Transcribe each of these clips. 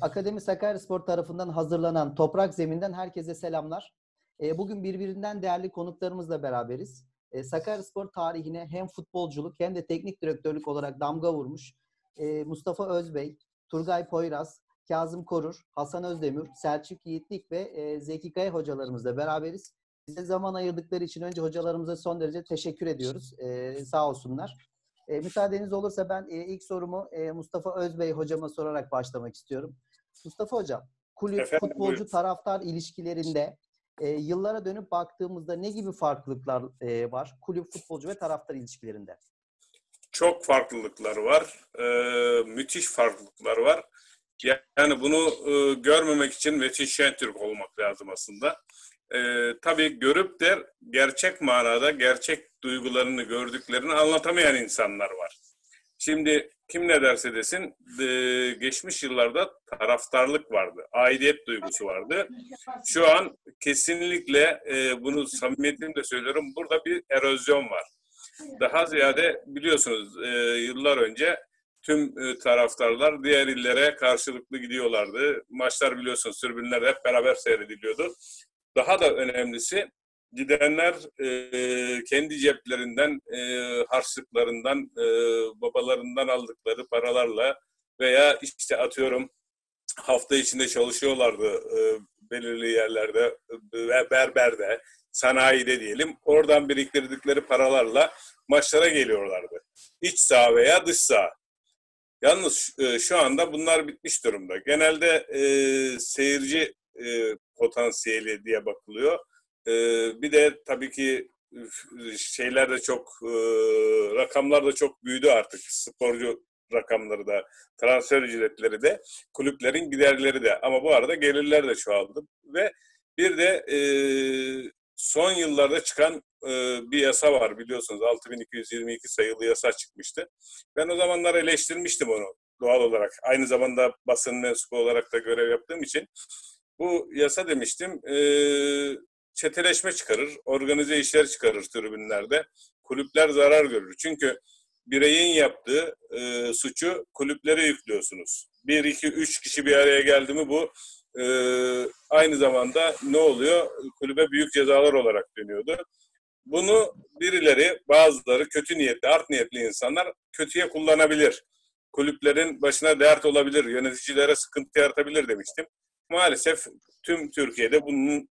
Akademi Sakaryaspor tarafından hazırlanan Toprak Zemin'den herkese selamlar. E, bugün birbirinden değerli konuklarımızla beraberiz. E, Sakaryaspor tarihine hem futbolculuk hem de teknik direktörlük olarak damga vurmuş e, Mustafa Özbey, Turgay Poyraz, Kazım Korur, Hasan Özdemir, Selçuk Yiğitlik ve e, Zeki Kaya hocalarımızla beraberiz. Bize zaman ayırdıkları için önce hocalarımıza son derece teşekkür ediyoruz. E, sağ olsunlar. E, müsaadeniz olursa ben e, ilk sorumu e, Mustafa Özbey hocama sorarak başlamak istiyorum. Mustafa hocam, kulüp, Efendim, futbolcu, buyurun. taraftar ilişkilerinde e, yıllara dönüp baktığımızda ne gibi farklılıklar e, var kulüp, futbolcu ve taraftar ilişkilerinde? Çok farklılıklar var. Ee, müthiş farklılıklar var. Yani bunu e, görmemek için Metin Şentürk olmak lazım aslında. Ee, tabii görüp de gerçek manada gerçek duygularını gördüklerini anlatamayan insanlar var. Şimdi kim ne derse desin e, geçmiş yıllarda taraftarlık vardı. Aidiyet duygusu vardı. Şu an kesinlikle e, bunu samimiyetimle söylüyorum burada bir erozyon var. Daha ziyade biliyorsunuz e, yıllar önce tüm taraftarlar diğer illere karşılıklı gidiyorlardı. Maçlar biliyorsunuz tribünler hep beraber seyrediliyordu. Daha da önemlisi gidenler e, kendi ceplerinden, e, harçlıklarından, e, babalarından aldıkları paralarla veya işte atıyorum hafta içinde çalışıyorlardı e, belirli yerlerde, e, berberde, sanayide diyelim. Oradan biriktirdikleri paralarla maçlara geliyorlardı. İç saha veya dış saha. Yalnız e, şu anda bunlar bitmiş durumda. Genelde e, seyirci e, potansiyeli diye bakılıyor. E, bir de tabii ki şeyler de çok, e, rakamlar da çok büyüdü artık. Sporcu rakamları da, transfer ücretleri de, kulüplerin giderleri de. Ama bu arada gelirler de çoğaldı. Ve bir de e, son yıllarda çıkan e, bir yasa var biliyorsunuz. 6222 sayılı yasa çıkmıştı. Ben o zamanlar eleştirmiştim onu doğal olarak. Aynı zamanda basın mensubu olarak da görev yaptığım için. Bu yasa demiştim çeteleşme çıkarır, organize işler çıkarır tribünlerde. Kulüpler zarar görür. Çünkü bireyin yaptığı e, suçu kulüplere yüklüyorsunuz. Bir, iki, üç kişi bir araya geldi mi bu e, aynı zamanda ne oluyor? Kulübe büyük cezalar olarak dönüyordu. Bunu birileri, bazıları kötü niyetli, art niyetli insanlar kötüye kullanabilir. Kulüplerin başına dert olabilir, yöneticilere sıkıntı yaratabilir demiştim. Maalesef tüm Türkiye'de bunun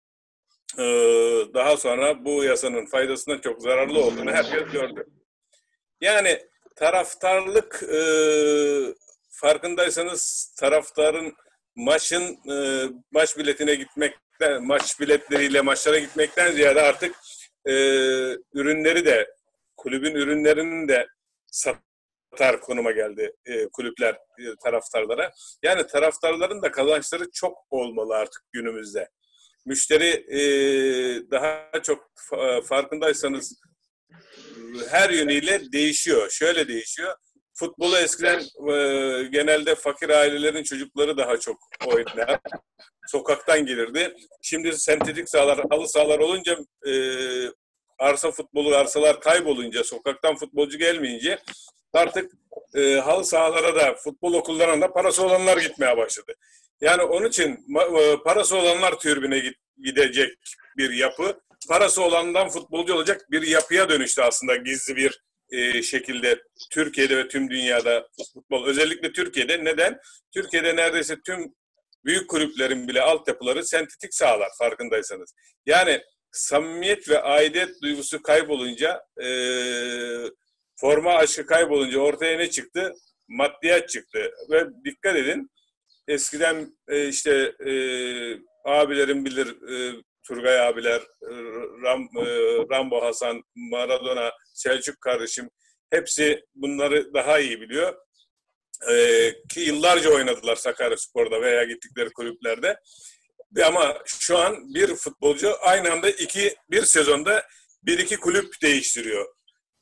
daha sonra bu yasanın faydasından çok zararlı olduğunu herkes gördü. Yani taraftarlık e, farkındaysanız taraftarın maçın e, maç biletine gitmekten, maç biletleriyle maçlara gitmekten ziyade artık e, ürünleri de kulübün ürünlerinin de satar konuma geldi e, kulüpler taraftarlara. Yani taraftarların da kazançları çok olmalı artık günümüzde. Müşteri e, daha çok fa- farkındaysanız her yönüyle değişiyor. Şöyle değişiyor. Futbolu eskiden e, genelde fakir ailelerin çocukları daha çok oynar. Sokaktan gelirdi. Şimdi sentetik sahalar, halı sahalar olunca e, arsa futbolu, arsalar kaybolunca, sokaktan futbolcu gelmeyince artık e, halı sahalara da futbol okullarına da parası olanlar gitmeye başladı. Yani onun için e, parası olanlar türbüne gidecek bir yapı, parası olandan futbolcu olacak bir yapıya dönüştü aslında gizli bir e, şekilde Türkiye'de ve tüm dünyada futbol. Özellikle Türkiye'de. Neden? Türkiye'de neredeyse tüm büyük kulüplerin bile altyapıları sentetik sahalar farkındaysanız. Yani samimiyet ve aidiyet duygusu kaybolunca e, forma aşkı kaybolunca ortaya ne çıktı? Maddiyat çıktı. Ve dikkat edin eskiden e, işte e, abilerim bilir e, Turgay abiler, e, Ram, e, Rambo Hasan, Maradona, Selçuk kardeşim hepsi bunları daha iyi biliyor. E, ki yıllarca oynadılar Sakaryaspor'da veya gittikleri kulüplerde. Ama şu an bir futbolcu aynı anda iki bir sezonda bir iki kulüp değiştiriyor.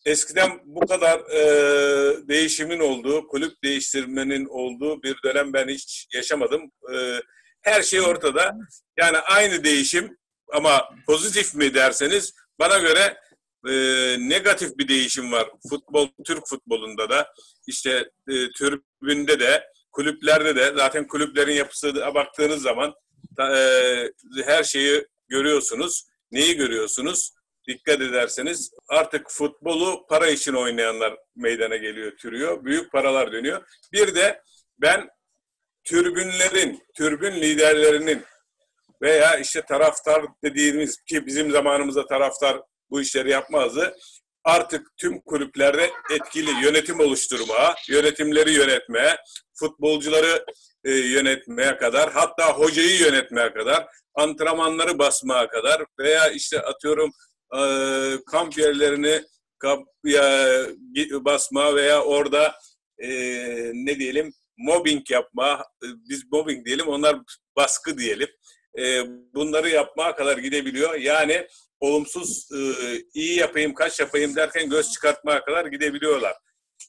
Eskiden bu kadar e, değişimin olduğu, kulüp değiştirmenin olduğu bir dönem ben hiç yaşamadım. E, her şey ortada. Yani aynı değişim ama pozitif mi derseniz bana göre e, negatif bir değişim var. Futbol, Türk futbolunda da işte e, tribünde de kulüplerde de zaten kulüplerin yapısına baktığınız zaman e, her şeyi görüyorsunuz. Neyi görüyorsunuz? Dikkat ederseniz artık futbolu para için oynayanlar meydana geliyor, türüyor. Büyük paralar dönüyor. Bir de ben türbünlerin, türbün liderlerinin veya işte taraftar dediğimiz ki bizim zamanımızda taraftar bu işleri yapmazdı. Artık tüm kulüplerde etkili yönetim oluşturmaya, yönetimleri yönetmeye, futbolcuları e, yönetmeye kadar, hatta hocayı yönetmeye kadar, antrenmanları basmaya kadar veya işte atıyorum e, kamp yerlerini kapıya basma veya orada e, ne diyelim mobbing yapma, e, biz mobbing diyelim, onlar baskı diyelim. Bunları yapmaya kadar gidebiliyor. Yani olumsuz iyi yapayım, kaç yapayım derken göz çıkartmaya kadar gidebiliyorlar.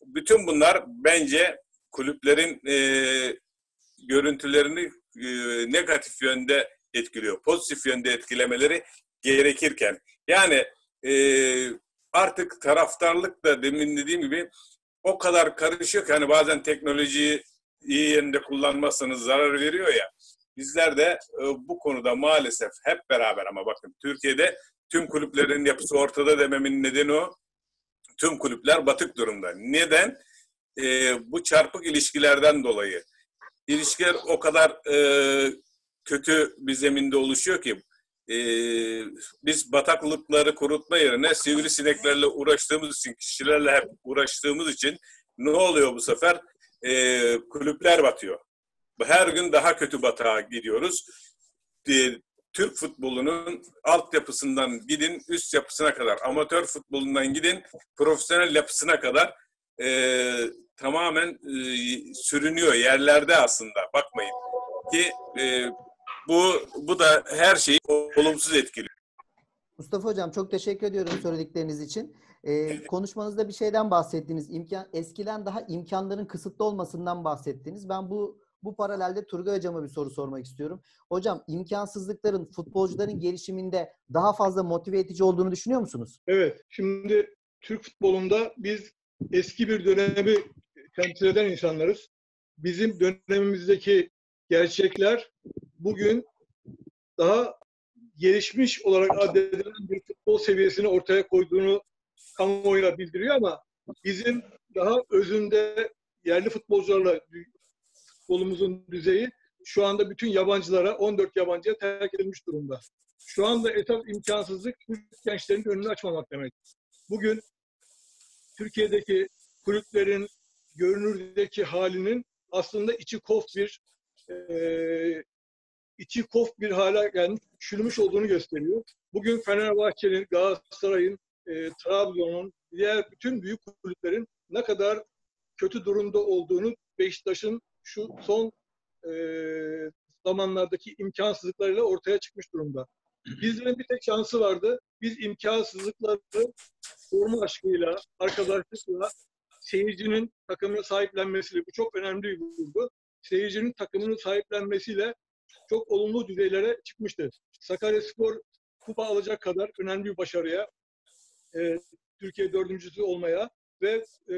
Bütün bunlar bence kulüplerin görüntülerini negatif yönde etkiliyor. Pozitif yönde etkilemeleri gerekirken. Yani e, artık taraftarlık da demin dediğim gibi o kadar karışık. Hani bazen teknolojiyi iyi yerinde kullanmazsanız zarar veriyor ya. Bizler de e, bu konuda maalesef hep beraber ama bakın Türkiye'de tüm kulüplerin yapısı ortada dememin nedeni o. Tüm kulüpler batık durumda. Neden? E, bu çarpık ilişkilerden dolayı. İlişkiler o kadar e, kötü bir zeminde oluşuyor ki e, biz bataklıkları kurutma yerine sivrisineklerle uğraştığımız için, kişilerle hep uğraştığımız için ne oluyor bu sefer? E, kulüpler batıyor. Her gün daha kötü batağa gidiyoruz. E, Türk futbolunun altyapısından gidin üst yapısına kadar, amatör futbolundan gidin profesyonel yapısına kadar e, tamamen e, sürünüyor yerlerde aslında. Bakmayın ki e, bu bu da her şeyi olumsuz etkiliyor. Mustafa Hocam çok teşekkür ediyorum söyledikleriniz için. Ee, konuşmanızda bir şeyden bahsettiniz. İmkan, eskiden daha imkanların kısıtlı olmasından bahsettiniz. Ben bu bu paralelde Turgay Hocam'a bir soru sormak istiyorum. Hocam imkansızlıkların futbolcuların gelişiminde daha fazla motive edici olduğunu düşünüyor musunuz? Evet. Şimdi Türk futbolunda biz eski bir dönemi temsil eden insanlarız. Bizim dönemimizdeki gerçekler bugün daha gelişmiş olarak addedilen bir futbol seviyesini ortaya koyduğunu kamuoyuna bildiriyor ama bizim daha özünde yerli futbolcularla futbolumuzun düzeyi şu anda bütün yabancılara, 14 yabancıya terk edilmiş durumda. Şu anda esas imkansızlık Türk gençlerin önünü açmamak demek. Bugün Türkiye'deki kulüplerin görünürdeki halinin aslında içi kof bir e, içi kof bir hale gelmiş, çürümüş olduğunu gösteriyor. Bugün Fenerbahçe'nin, Galatasaray'ın, e, Trabzon'un, diğer bütün büyük kulüplerin ne kadar kötü durumda olduğunu Beşiktaş'ın şu son e, zamanlardaki imkansızlıklarıyla ortaya çıkmış durumda. Bizlerin bir tek şansı vardı. Biz imkansızlıkları forma aşkıyla, arkadaşlıkla, seyircinin takımını sahiplenmesiyle, bu çok önemli bir vurgu. Seyircinin takımını sahiplenmesiyle çok olumlu düzeylere çıkmıştı. Sakaryaspor kupa alacak kadar önemli bir başarıya, e, Türkiye dördüncüsü olmaya ve e,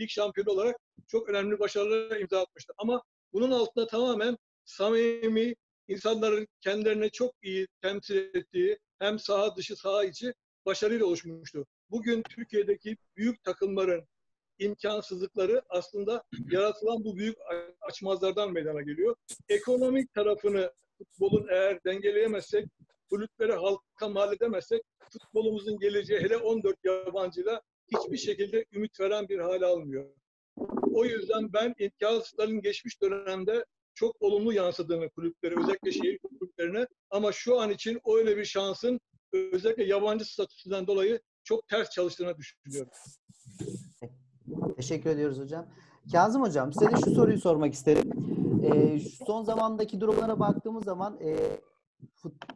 lig şampiyonu olarak çok önemli başarılara imza atmıştı. Ama bunun altında tamamen samimi, insanların kendilerine çok iyi temsil ettiği hem saha dışı saha içi başarıyla oluşmuştu. Bugün Türkiye'deki büyük takımların imkansızlıkları aslında yaratılan bu büyük açmazlardan meydana geliyor. Ekonomik tarafını futbolun eğer dengeleyemezsek, kulüpleri halka mal edemezsek futbolumuzun geleceği hele 14 yabancıyla hiçbir şekilde ümit veren bir hale almıyor. O yüzden ben imkansızların geçmiş dönemde çok olumlu yansıdığını kulüplere, özellikle şehir kulüplerine ama şu an için öyle bir şansın özellikle yabancı statüsünden dolayı çok ters çalıştığını düşünüyorum. Teşekkür ediyoruz hocam. Kazım hocam size de şu soruyu sormak isterim. Şu son zamandaki durumlara baktığımız zaman e,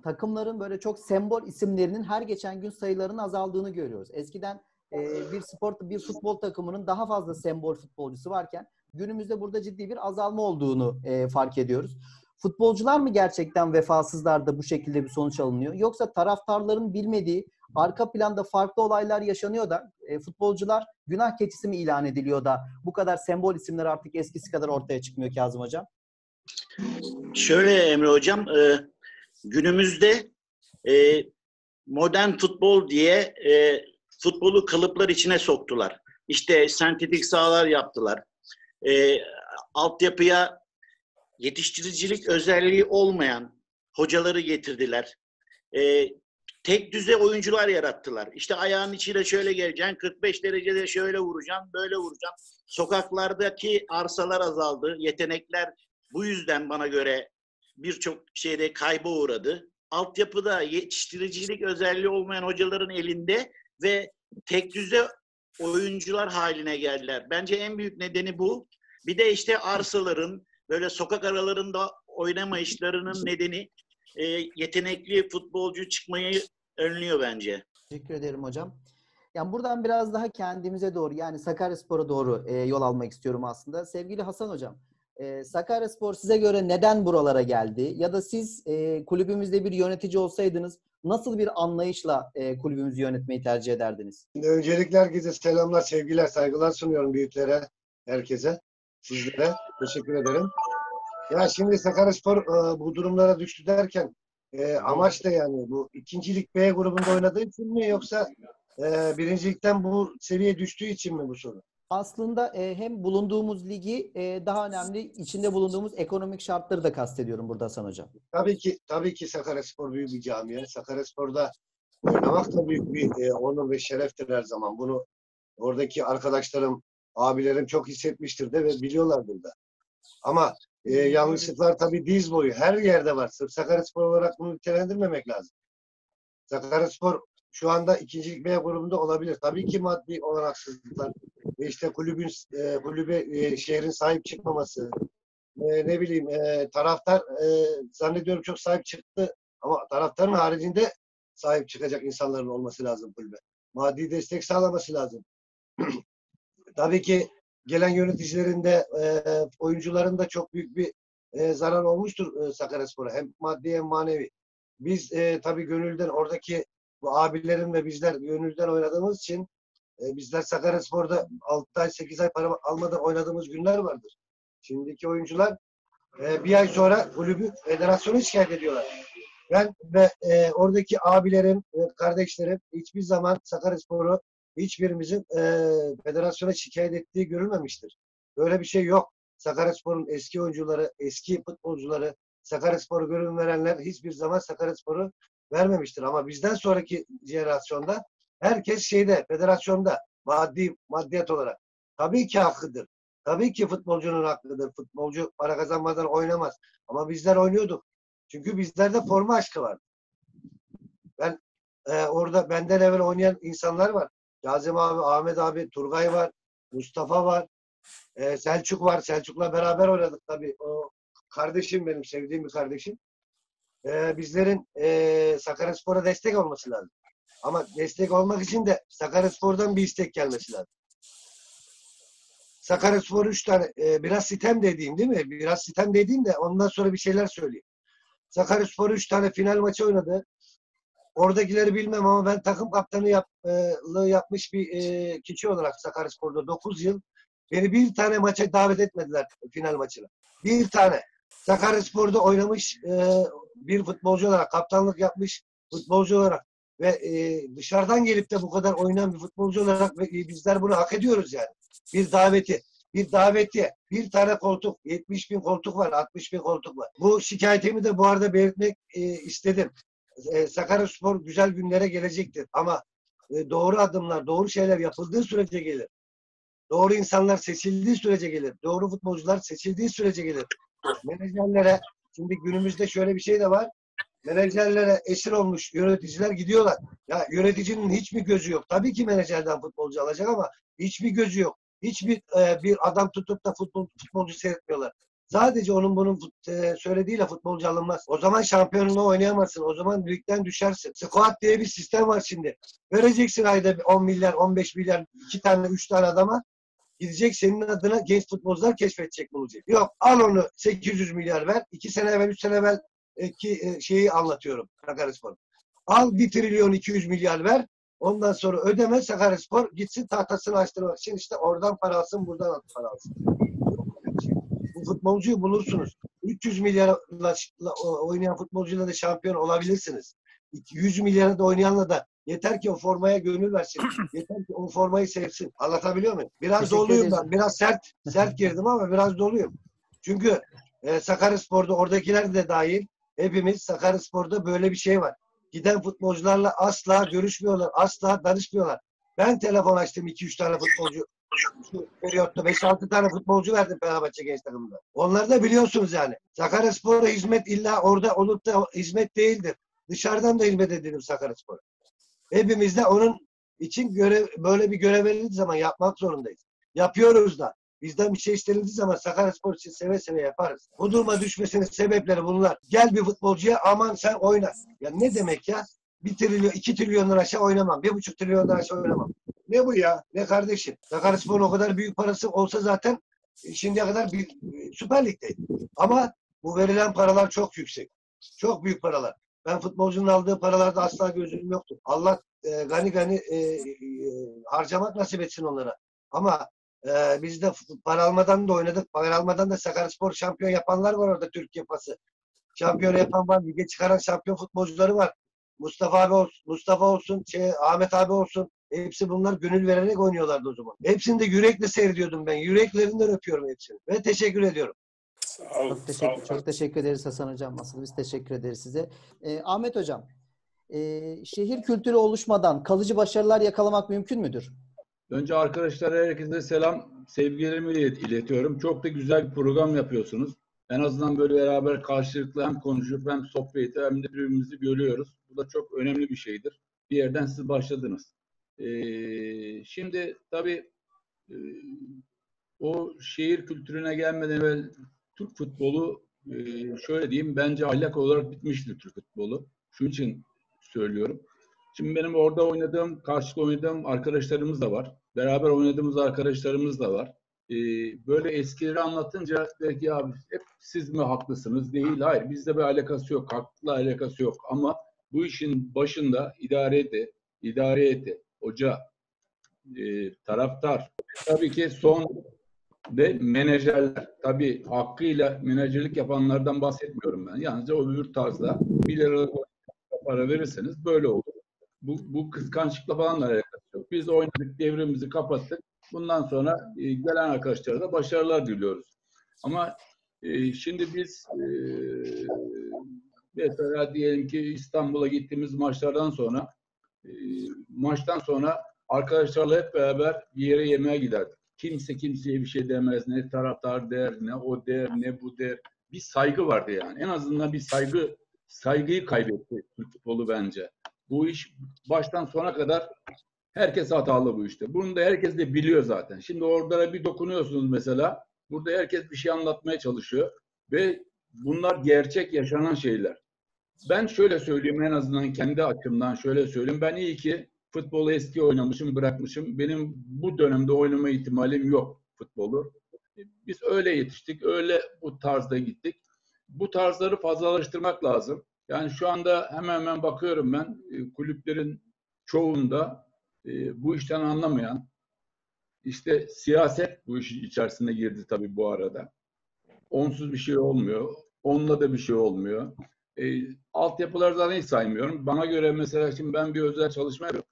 takımların böyle çok sembol isimlerinin her geçen gün sayılarının azaldığını görüyoruz. Eskiden e, bir spor bir futbol takımının daha fazla sembol futbolcusu varken günümüzde burada ciddi bir azalma olduğunu e, fark ediyoruz. Futbolcular mı gerçekten vefasızlar da bu şekilde bir sonuç alınıyor? Yoksa taraftarların bilmediği arka planda farklı olaylar yaşanıyor da e, futbolcular günah keçisi mi ilan ediliyor da bu kadar sembol isimler artık eskisi kadar ortaya çıkmıyor Kazım Hocam? Şöyle Emre Hocam, e, günümüzde e, modern futbol diye e, futbolu kalıplar içine soktular. İşte sentetik sahalar yaptılar. E, altyapıya yetiştiricilik özelliği olmayan hocaları getirdiler. E, tek düze oyuncular yarattılar. İşte ayağın içine şöyle geleceksin, 45 derecede şöyle vuracaksın, böyle vuracaksın. Sokaklardaki arsalar azaldı, yetenekler bu yüzden bana göre birçok şeyde kayba uğradı. Altyapıda yetiştiricilik özelliği olmayan hocaların elinde ve tek düze oyuncular haline geldiler. Bence en büyük nedeni bu. Bir de işte arsaların böyle sokak aralarında oynamayışlarının nedeni e, yetenekli futbolcu çıkmayı önlüyor bence. Teşekkür ederim hocam. Yani buradan biraz daha kendimize doğru yani Sakaryaspor'a doğru e, yol almak istiyorum aslında. Sevgili Hasan hocam, e, Sakaryaspor size göre neden buralara geldi? Ya da siz e, kulübümüzde bir yönetici olsaydınız nasıl bir anlayışla e, kulübümüzü yönetmeyi tercih ederdiniz? Öncelikle herkese selamlar, sevgiler, saygılar sunuyorum büyüklere, herkese, sizlere. Teşekkür ederim. Ya şimdi Sakaryaspor e, bu durumlara düştü derken e, amaç da yani bu ikincilik B grubunda oynadığı için mi yoksa e, birincilikten bu seviye düştüğü için mi bu sorun? Aslında e, hem bulunduğumuz ligi e, daha önemli içinde bulunduğumuz ekonomik şartları da kastediyorum burada Hasan hocam. Tabii ki tabii ki Sakaryaspor büyük bir camia. Sakaryaspor'da oynamak da büyük bir e, onur ve şereftir her zaman. Bunu oradaki arkadaşlarım, abilerim çok hissetmiştir de ve biliyorlardır da. Ama e, yanlışlıklar tabii diz boyu her yerde var. Sırf Sakaryaspor olarak bunu nitelendirmemek lazım. Sakaryaspor şu anda ikincilik B grubunda olabilir. Tabii ki maddi olanaksızlıklar, ve işte kulübün e, kulübe e, şehrin sahip çıkmaması, e, ne bileyim e, taraftar e, zannediyorum çok sahip çıktı ama taraftarın haricinde sahip çıkacak insanların olması lazım kulübe. Maddi destek sağlaması lazım. Tabii ki gelen yöneticilerin de e, oyuncuların da çok büyük bir e, zarar olmuştur e, Sakaryaspor'a. Hem maddi hem manevi. Biz e, tabii gönülden oradaki bu abilerim ve bizler gönülden oynadığımız için e, bizler Sakaryaspor'da 6 ay 8 ay para almadan oynadığımız günler vardır. Şimdiki oyuncular e, bir ay sonra kulübü federasyonu şikayet ediyorlar. Ben ve e, oradaki abilerim ve kardeşlerim hiçbir zaman Sakaryaspor'u hiçbirimizin e, federasyona şikayet ettiği görülmemiştir. Böyle bir şey yok. Sakaryaspor'un eski oyuncuları, eski futbolcuları, Sakaryaspor'u görün verenler hiçbir zaman Sakaryaspor'u vermemiştir. Ama bizden sonraki jenerasyonda herkes şeyde, federasyonda maddi maddiyat olarak. Tabii ki hakkıdır. Tabii ki futbolcunun hakkıdır. Futbolcu para kazanmadan oynamaz. Ama bizler oynuyorduk. Çünkü bizlerde forma aşkı var. Ben e, orada benden evvel oynayan insanlar var. Kazım abi, Ahmet abi, Turgay var, Mustafa var, e, Selçuk var. Selçuk'la beraber oynadık tabii. O kardeşim benim, sevdiğim bir kardeşim. E, bizlerin e, Sakaryaspor'a destek olması lazım. Ama destek olmak için de Sakaryaspor'dan bir istek gelmesi lazım. Sakaryaspor üç tane, e, biraz sitem dediğim değil mi? Biraz sitem dediğim de ondan sonra bir şeyler söyleyeyim. Sakaryaspor üç tane final maçı oynadı. Oradakileri bilmem ama ben takım kaptanı yap, e, yapmış bir e, kişi olarak Sakaryaspor'da 9 yıl beni bir tane maça davet etmediler final maçına. Bir tane. Sakaryaspor'da oynamış e, bir futbolcu olarak, kaptanlık yapmış futbolcu olarak ve e, dışarıdan gelip de bu kadar oynayan bir futbolcu olarak ve, e, bizler bunu hak ediyoruz yani. Bir daveti. Bir daveti. Bir tane koltuk. 70 bin koltuk var. 60 bin koltuk var. Bu şikayetimi de bu arada belirtmek e, istedim. E, Sakaryaspor güzel günlere gelecektir. Ama e, doğru adımlar, doğru şeyler yapıldığı sürece gelir. Doğru insanlar seçildiği sürece gelir. Doğru futbolcular seçildiği sürece gelir. Menajerlere, şimdi günümüzde şöyle bir şey de var menajerlere esir olmuş yöneticiler gidiyorlar. Ya yöneticinin hiçbir gözü yok. Tabii ki menajerden futbolcu alacak ama hiçbir gözü yok. Hiçbir e, bir adam tutup da futbol, futbolcu seyretmiyorlar. Sadece onun bunun e, söylediğiyle futbolcu alınmaz. O zaman şampiyonluğu oynayamazsın. O zaman ligden düşersin. Squat diye bir sistem var şimdi. Vereceksin ayda 10 milyar, 15 milyar, iki tane, üç tane adama. Gidecek senin adına genç futbolcular keşfedecek bulacak. Yok al onu 800 milyar ver. 2 sene evvel, 3 sene evvel e, ki, e, şeyi anlatıyorum Sakaryaspor. Al 1 trilyon 200 milyar ver. Ondan sonra ödeme Sakaryaspor gitsin tahtasını açtırmak için işte oradan para alsın buradan para alsın. Futbolcuyu bulursunuz. 300 milyarla oynayan futbolcuyla da şampiyon olabilirsiniz. 100 milyara da oynayanla da yeter ki o formaya gönül versin. yeter ki o formayı sevsin. Anlatabiliyor muyum? Biraz Teşekkür doluyum ederiz. ben. Biraz sert sert girdim ama biraz doluyum. Çünkü e, Sakaryaspor'da oradakiler de dahil hepimiz Sakaryaspor'da böyle bir şey var. Giden futbolcularla asla görüşmüyorlar. Asla danışmıyorlar. Ben telefon açtım 2-3 tane futbolcu. Şu periyotta 5-6 tane futbolcu verdim Fenerbahçe genç takımında. Onları da biliyorsunuz yani. Sakaryaspor'a hizmet illa orada olup da hizmet değildir. Dışarıdan da hizmet edelim Sakaryaspor'a. Hepimiz de onun için görev, böyle bir görev verildiği zaman yapmak zorundayız. Yapıyoruz da. Bizden bir şey istenildiği zaman Sakaryaspor için seve seve yaparız. Bu duruma düşmesinin sebepleri bunlar. Gel bir futbolcuya aman sen oyna. Ya ne demek ya? Bir trilyon, iki trilyondan aşağı oynamam. Bir buçuk trilyondan aşağı oynamam. Ne bu ya? Ne kardeşim? Sakaryaspor'un o kadar büyük parası olsa zaten e, şimdiye kadar bir e, Süper Lig'deydi. Ama bu verilen paralar çok yüksek. Çok büyük paralar. Ben futbolcunun aldığı paralarda asla gözüm yoktu. Allah e, gani gani e, e, harcamak nasip etsin onlara. Ama e, biz de para almadan da oynadık. Para almadan da Sakaryaspor şampiyon yapanlar var orada Türkiye pası. Şampiyon yapan var. Lige çıkaran şampiyon futbolcuları var. Mustafa abi olsun, Mustafa olsun, şey, Ahmet abi olsun. Hepsi bunlar gönül vererek oynuyorlardı o zaman. Hepsini de yürekle seyrediyordum ben. Yüreklerinden öpüyorum hepsini. Ve teşekkür ediyorum. Sağ ol. Çok sağ teşekkür, ol. çok teşekkür ederiz Hasan Hocam. Asıl biz teşekkür ederiz size. Ee, Ahmet Hocam, ee, şehir kültürü oluşmadan kalıcı başarılar yakalamak mümkün müdür? Önce arkadaşlara herkese selam, sevgilerimi ilet- iletiyorum. Çok da güzel bir program yapıyorsunuz. En azından böyle beraber karşılıklı hem konuşup hem sohbet hem de birbirimizi görüyoruz. Bu da çok önemli bir şeydir. Bir yerden siz başladınız. Ee, şimdi tabii e, o şehir kültürüne gelmeden evvel Türk futbolu e, şöyle diyeyim bence ahlak olarak bitmiştir Türk futbolu. Şu için söylüyorum. Şimdi benim orada oynadığım, karşılıklı oynadığım arkadaşlarımız da var. Beraber oynadığımız arkadaşlarımız da var. Ee, böyle eskileri anlatınca belki ya hep siz mi haklısınız? Değil. Hayır. Bizde bir alakası yok. Haklı alakası yok. Ama bu işin başında idare eti, idare eti, hoca, e, taraftar, tabii ki son ve menajerler. Tabii hakkıyla menajerlik yapanlardan bahsetmiyorum ben. Yalnızca o öbür tarzda 1 liralık para verirseniz böyle olur. Bu, bu kıskançlıkla falan da alakası yok. Biz oynadık, devrimizi kapattık. Bundan sonra e, gelen arkadaşlara da başarılar diliyoruz. Ama e, şimdi biz e, mesela diyelim ki İstanbul'a gittiğimiz maçlardan sonra e, maçtan sonra arkadaşlarla hep beraber bir yere yemeğe giderdik. Kimse kimseye bir şey demez. Ne taraftar der, ne o der, ne bu der. Bir saygı vardı yani. En azından bir saygı saygıyı kaybetti Türk futbolu bence. Bu iş baştan sona kadar herkes hatalı bu işte. Bunu da herkes de biliyor zaten. Şimdi orada bir dokunuyorsunuz mesela. Burada herkes bir şey anlatmaya çalışıyor ve bunlar gerçek yaşanan şeyler. Ben şöyle söyleyeyim en azından kendi açımdan şöyle söyleyeyim. Ben iyi ki futbolu eski oynamışım, bırakmışım. Benim bu dönemde oynama ihtimalim yok futbolu. Biz öyle yetiştik, öyle bu tarzda gittik. Bu tarzları fazlalaştırmak lazım. Yani şu anda hemen hemen bakıyorum ben e, kulüplerin çoğunda e, bu işten anlamayan, işte siyaset bu işin içerisine girdi tabii bu arada. Onsuz bir şey olmuyor. Onunla da bir şey olmuyor. E, altyapılardan hiç saymıyorum. Bana göre mesela şimdi ben bir özel çalışma yapıyorum.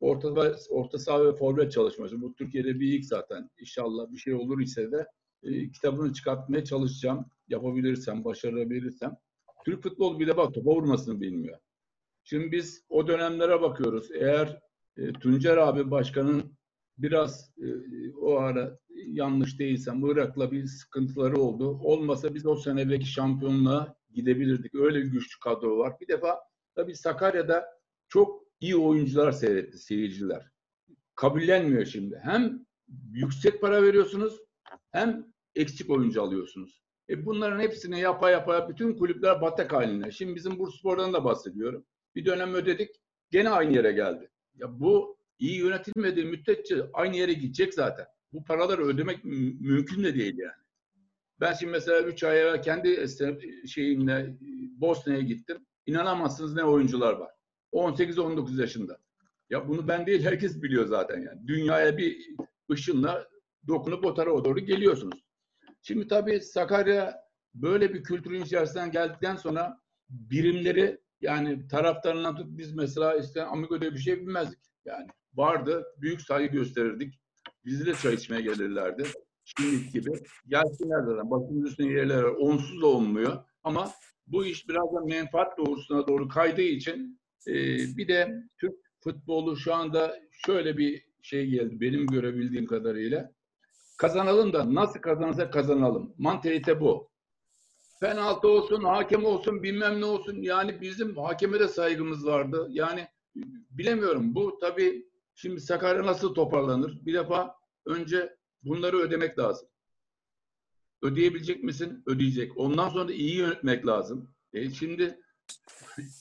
Orta, orta saha ve forvet çalışması. Bu Türkiye'de bir ilk zaten. İnşallah bir şey olur ise de e, kitabını çıkartmaya çalışacağım. Yapabilirsem, başarabilirsem. Türk futbolu bir de bak topa vurmasını bilmiyor. Şimdi biz o dönemlere bakıyoruz. Eğer e, Tuncer abi başkanın biraz e, o ara yanlış değilsem Irak'la bir sıkıntıları oldu. Olmasa biz o sene belki şampiyonluğa gidebilirdik. Öyle güçlü kadro var. Bir defa tabii Sakarya'da çok iyi oyuncular seyretti seyirciler. Kabullenmiyor şimdi. Hem yüksek para veriyorsunuz hem eksik oyuncu alıyorsunuz. E bunların hepsini yapa yapa bütün kulüpler batak haline. Şimdi bizim Bursaspor'dan da bahsediyorum. Bir dönem ödedik. Gene aynı yere geldi. Ya bu iyi yönetilmediği müddetçe aynı yere gidecek zaten. bu paraları ödemek mü- mümkün de değil yani. Ben şimdi mesela 3 ay evvel kendi şeyimle Bosna'ya gittim. İnanamazsınız ne oyuncular var. 18-19 yaşında. Ya bunu ben değil herkes biliyor zaten yani. Dünyaya bir ışınla dokunup o tarafa doğru geliyorsunuz. Şimdi tabii Sakarya böyle bir kültürün içerisinden geldikten sonra birimleri yani taraftarından tut biz mesela işte Amigo diye bir şey bilmezdik. Yani vardı, büyük saygı gösterirdik. Bizi de çay içmeye gelirlerdi. Şimdiki gibi. Gelsinler zaten. Başımız üstüne yerler. Onsuz da olmuyor. Ama bu iş biraz da menfaat doğrusuna doğru kaydığı için e, bir de Türk futbolu şu anda şöyle bir şey geldi benim görebildiğim kadarıyla. Kazanalım da nasıl kazanırsak kazanalım. Mantalite bu. Penaltı olsun, hakem olsun, bilmem ne olsun. Yani bizim hakeme de saygımız vardı. Yani bilemiyorum. Bu tabii şimdi Sakarya nasıl toparlanır? Bir defa önce bunları ödemek lazım. Ödeyebilecek misin? Ödeyecek. Ondan sonra iyi yönetmek lazım. E şimdi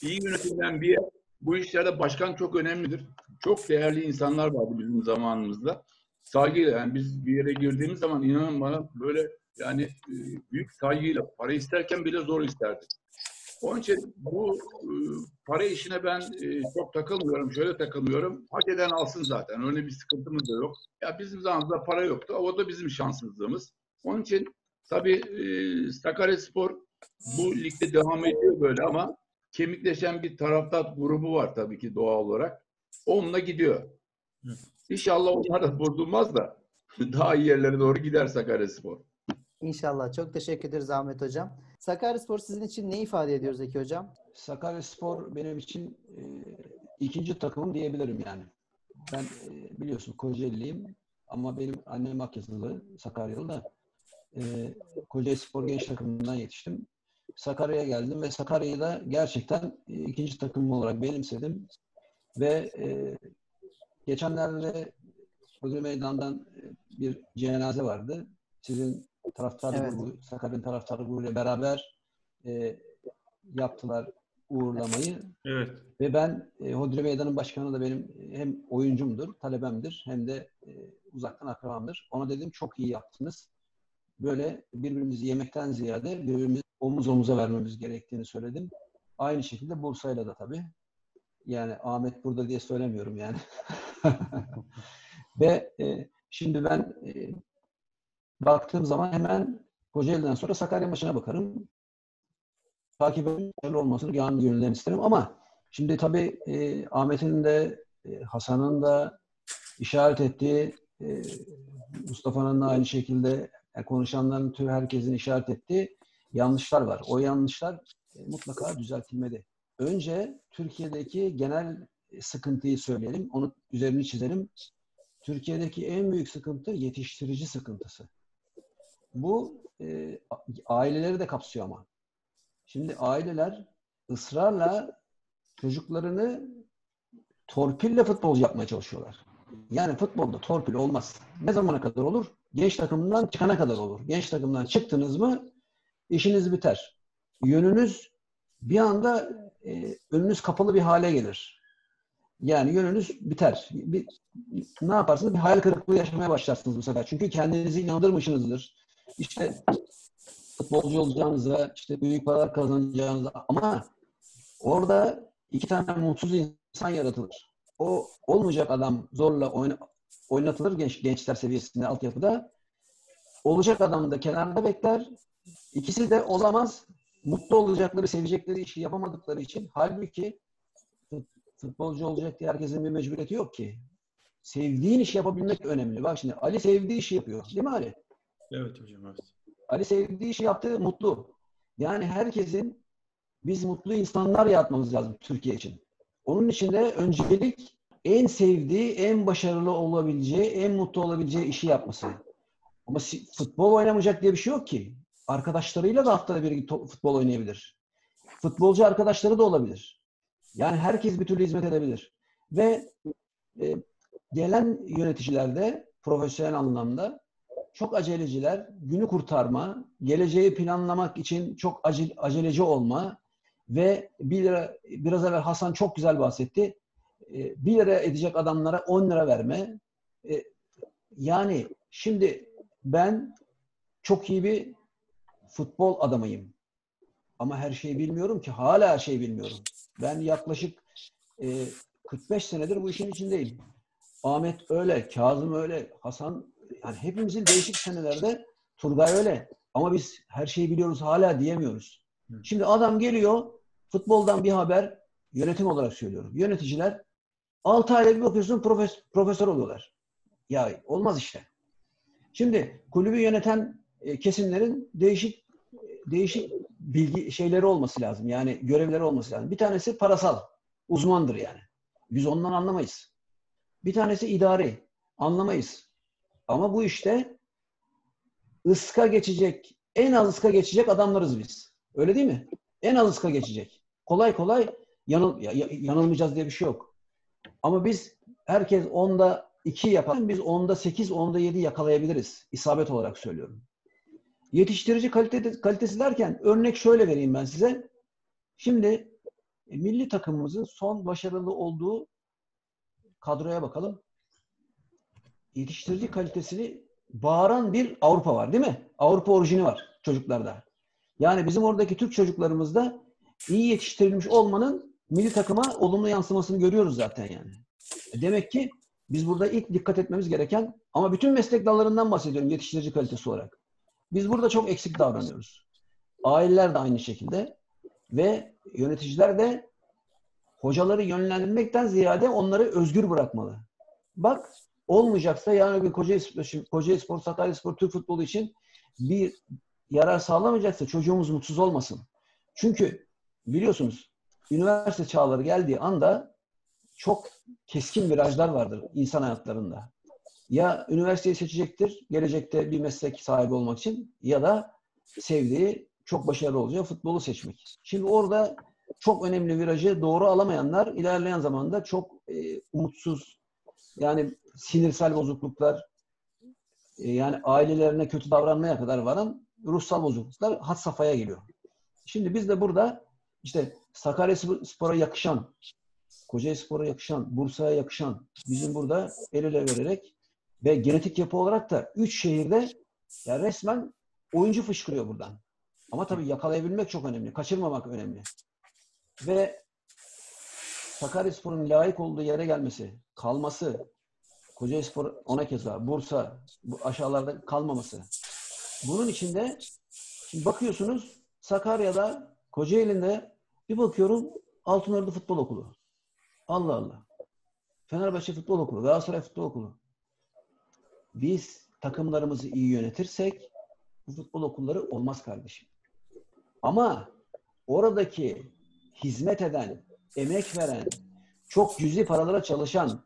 iyi yönetilen bir yer, bu işlerde başkan çok önemlidir. Çok değerli insanlar vardı bizim zamanımızda. Saygıyla yani biz bir yere girdiğimiz zaman inanın bana böyle yani e, büyük saygıyla para isterken bile zor isterdik. Onun için bu e, para işine ben e, çok takılmıyorum. Şöyle takılmıyorum. Hak eden alsın zaten. Öyle bir sıkıntımız da yok. Ya bizim zamanımızda para yoktu. O da bizim şanssızlığımız. Onun için tabii e, Sakaryaspor bu ligde devam ediyor böyle ama kemikleşen bir taraftar grubu var tabii ki doğal olarak. Onunla gidiyor. İnşallah onlar da bozulmaz da daha iyi yerlere doğru gider Sakaryaspor. İnşallah. Çok teşekkür ederiz Ahmet Hocam. Sakaryaspor sizin için ne ifade ediyor Zeki Hocam? Sakaryaspor benim için e, ikinci takımım diyebilirim yani. Ben e, biliyorsun Kocaeli'liyim ama benim annem Akyazılı, Sakaryalı da e, Kocaeli Spor Genç takımından yetiştim. Sakarya'ya geldim ve Sakarya'yı da gerçekten e, ikinci takımım olarak benimsedim. Ve e, geçenlerde Kocaeli Meydan'dan e, bir cenaze vardı. Sizin taraftar Evet. grubu, Sakarya'nın taraftar grubuyla beraber e, yaptılar uğurlamayı. Evet. Ve ben e, Hodri Meydan'ın başkanı da benim hem oyuncumdur, talebemdir hem de e, uzaktan akrabamdır. Ona dedim çok iyi yaptınız. Böyle birbirimizi yemekten ziyade birbirimizi omuz omuza vermemiz gerektiğini söyledim. Aynı şekilde Bursa'yla da tabii. Yani Ahmet burada diye söylemiyorum yani. Ve e, şimdi ben e, baktığım zaman hemen Kocaeli'den sonra Sakarya maçına bakarım. Takip etmenin olmasını canı gönülden isterim ama şimdi tabii e, Ahmet'in de e, Hasan'ın da işaret ettiği e, Mustafa'nın da aynı şekilde yani konuşanların tüm herkesin işaret ettiği yanlışlar var. O yanlışlar e, mutlaka düzeltilmeli. Önce Türkiye'deki genel sıkıntıyı söyleyelim. Onu üzerini çizelim. Türkiye'deki en büyük sıkıntı yetiştirici sıkıntısı. Bu e, aileleri de kapsıyor ama. Şimdi aileler ısrarla çocuklarını torpille futbolcu yapmaya çalışıyorlar. Yani futbolda torpil olmaz. Ne zamana kadar olur? Genç takımdan çıkana kadar olur. Genç takımdan çıktınız mı işiniz biter. Yönünüz bir anda e, önünüz kapalı bir hale gelir. Yani yönünüz biter. Bir, ne yaparsınız? Bir hayal kırıklığı yaşamaya başlarsınız bu sefer. Çünkü kendinizi inandırmışsınızdır. İşte futbolcu olacağınıza, işte büyük paralar kazanacağınıza ama orada iki tane mutsuz insan yaratılır. O olmayacak adam zorla oyna- oynatılır genç, gençler seviyesinde altyapıda. Olacak adam da kenarda bekler. İkisi de o zaman mutlu olacakları, sevecekleri işi yapamadıkları için halbuki fut- futbolcu olacak diye herkesin bir mecburiyeti yok ki. Sevdiğin işi yapabilmek önemli. Bak şimdi Ali sevdiği işi yapıyor. Değil mi Ali? Evet hocam evet. Ali sevdiği işi yaptı, mutlu. Yani herkesin biz mutlu insanlar yaratmamız lazım Türkiye için. Onun için de öncelik en sevdiği, en başarılı olabileceği, en mutlu olabileceği işi yapması. Ama futbol oynamayacak diye bir şey yok ki. Arkadaşlarıyla da haftada bir futbol oynayabilir. Futbolcu arkadaşları da olabilir. Yani herkes bir türlü hizmet edebilir. Ve e, gelen yöneticiler de profesyonel anlamda çok aceleciler, günü kurtarma, geleceği planlamak için çok acil, aceleci olma ve bir lira, biraz evvel Hasan çok güzel bahsetti. E, Bir lira edecek adamlara 10 lira verme. E, Yani Şimdi ben çok iyi bir futbol adamıyım. Ama her şeyi bilmiyorum ki. Hala her şeyi bilmiyorum. Ben yaklaşık e, 45 senedir bu işin içindeyim. Ahmet öyle, Kazım öyle, Hasan yani hepimizin değişik senelerde Turgay öyle. Ama biz her şeyi biliyoruz hala diyemiyoruz. Şimdi adam geliyor futboldan bir haber yönetim olarak söylüyorum. Yöneticiler 6 ayda bir bakıyorsun profes, profesör oluyorlar. Ya olmaz işte. Şimdi kulübü yöneten e, kesimlerin değişik değişik bilgi şeyleri olması lazım. Yani görevleri olması lazım. Bir tanesi parasal. Uzmandır yani. Biz ondan anlamayız. Bir tanesi idari. Anlamayız. Ama bu işte ıska geçecek, en az ıska geçecek adamlarız biz. Öyle değil mi? En az ıska geçecek. Kolay kolay yanıl, yanılmayacağız diye bir şey yok. Ama biz herkes onda 2 yapar. Biz onda 8, onda 7 yakalayabiliriz. İsabet olarak söylüyorum. Yetiştirici kalite, kalitesi derken örnek şöyle vereyim ben size. Şimdi e, milli takımımızın son başarılı olduğu kadroya bakalım. Yetiştirici kalitesini bağıran bir Avrupa var değil mi? Avrupa orijini var çocuklarda. Yani bizim oradaki Türk çocuklarımızda iyi yetiştirilmiş olmanın milli takıma olumlu yansımasını görüyoruz zaten yani. E, demek ki biz burada ilk dikkat etmemiz gereken ama bütün meslek dallarından bahsediyorum yetiştirici kalitesi olarak. Biz burada çok eksik davranıyoruz. Aileler de aynı şekilde ve yöneticiler de hocaları yönlendirmekten ziyade onları özgür bırakmalı. Bak olmayacaksa yani bir Kocaeli, Kocaeli Spor, Sakarya Spor, Türk futbolu için bir yarar sağlamayacaksa çocuğumuz mutsuz olmasın. Çünkü biliyorsunuz üniversite çağları geldiği anda çok keskin virajlar vardır insan hayatlarında ya üniversiteyi seçecektir gelecekte bir meslek sahibi olmak için ya da sevdiği çok başarılı olacak futbolu seçmek. Şimdi orada çok önemli virajı doğru alamayanlar ilerleyen zamanda çok e, umutsuz yani sinirsel bozukluklar e, yani ailelerine kötü davranmaya kadar varan ruhsal bozukluklar hat safhaya geliyor. Şimdi biz de burada işte Sakarya Spor'a yakışan, Kocaeli Spor'a yakışan, Bursa'ya yakışan bizim burada el ele vererek ve genetik yapı olarak da üç şehirde ya resmen oyuncu fışkırıyor buradan. Ama tabii yakalayabilmek çok önemli. Kaçırmamak önemli. Ve Sakaryaspor'un layık olduğu yere gelmesi, kalması, Kocaelispor ona keza, Bursa bu aşağılarda kalmaması. Bunun içinde şimdi bakıyorsunuz Sakarya'da, Kocaeli'nde bir bakıyorum Altınordu Futbol Okulu. Allah Allah. Fenerbahçe Futbol Okulu, Galatasaray Futbol Okulu biz takımlarımızı iyi yönetirsek bu futbol okulları olmaz kardeşim. Ama oradaki hizmet eden, emek veren, çok cüzi paralara çalışan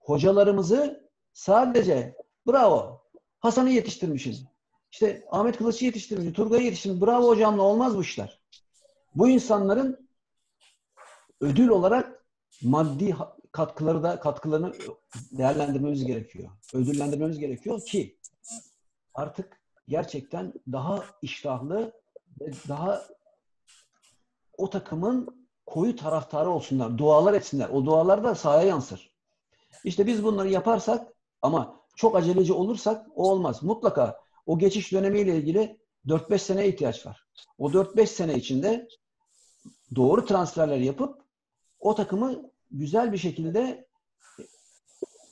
hocalarımızı sadece bravo Hasan'ı yetiştirmişiz. İşte Ahmet Kılıç'ı yetiştirmişiz, Turgay'ı yetiştirmişiz. Bravo hocamla olmaz bu işler. Bu insanların ödül olarak maddi katkıları da katkılarını değerlendirmemiz gerekiyor. Ödüllendirmemiz gerekiyor ki artık gerçekten daha iştahlı ve daha o takımın koyu taraftarı olsunlar. Dualar etsinler. O dualar da sahaya yansır. İşte biz bunları yaparsak ama çok aceleci olursak o olmaz. Mutlaka o geçiş dönemiyle ilgili 4-5 sene ihtiyaç var. O 4-5 sene içinde doğru transferler yapıp o takımı güzel bir şekilde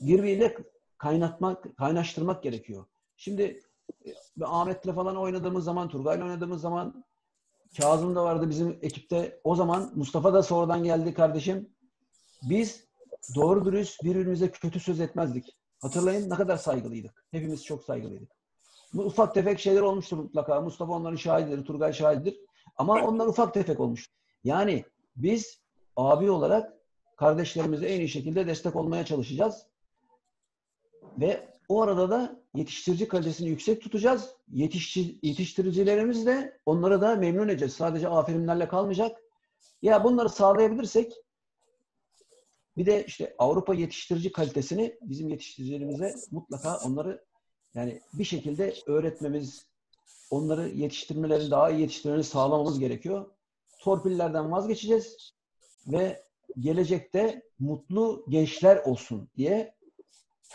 birbiriyle kaynatmak, kaynaştırmak gerekiyor. Şimdi e, Ahmet'le falan oynadığımız zaman, Turgay'la oynadığımız zaman Kazım da vardı bizim ekipte. O zaman Mustafa da sonradan geldi kardeşim. Biz doğru dürüst birbirimize kötü söz etmezdik. Hatırlayın ne kadar saygılıydık. Hepimiz çok saygılıydık. Bu ufak tefek şeyler olmuştur mutlaka. Mustafa onların şahididir, Turgay şahididir. Ama onlar ufak tefek olmuş. Yani biz abi olarak kardeşlerimize en iyi şekilde destek olmaya çalışacağız. Ve o arada da yetiştirici kalitesini yüksek tutacağız. Yetiştir, yetiştiricilerimiz de onları da memnun edeceğiz. Sadece aferinlerle kalmayacak. Ya bunları sağlayabilirsek bir de işte Avrupa yetiştirici kalitesini bizim yetiştiricilerimize mutlaka onları yani bir şekilde öğretmemiz, onları yetiştirmelerini daha iyi yetiştirmelerini sağlamamız gerekiyor. Torpillerden vazgeçeceğiz ve gelecekte mutlu gençler olsun diye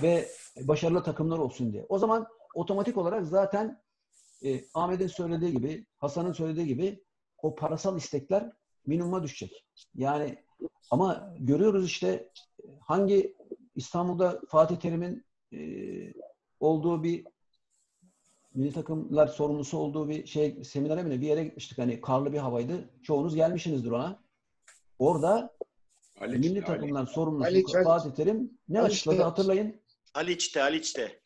ve başarılı takımlar olsun diye. O zaman otomatik olarak zaten e, Ahmet'in söylediği gibi, Hasan'ın söylediği gibi o parasal istekler minimuma düşecek. Yani ama görüyoruz işte hangi İstanbul'da Fatih Terim'in e, olduğu bir milli takımlar sorumlusu olduğu bir şey seminere mi ne bir yere gitmiştik. Hani karlı bir havaydı. Çoğunuz gelmişsinizdir ona. Orada milli takımlar sorumlusu Ali Çay- Fatih Terim ne Ali açıkladı Çay- hatırlayın. Haliç'te, Haliç'te.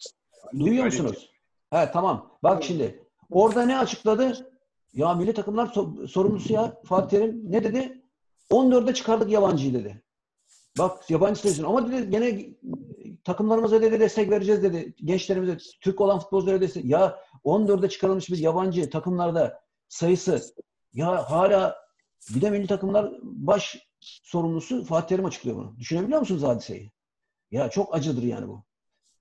Duyuyor musunuz? He tamam. Bak şimdi. Orada ne açıkladı? Ya milli takımlar so- sorumlusu ya Fatih Terim ne dedi? 14'e çıkardık yabancıyı dedi. Bak yabancı sayısını ama dedi gene takımlarımıza dedi destek vereceğiz dedi. Gençlerimize Türk olan futbolculara destek. Ya 14'e çıkarılmış bir yabancı takımlarda sayısı ya hala bir de milli takımlar baş sorumlusu Fatih Terim açıklıyor bunu. Düşünebiliyor musunuz hadiseyi? Ya çok acıdır yani bu.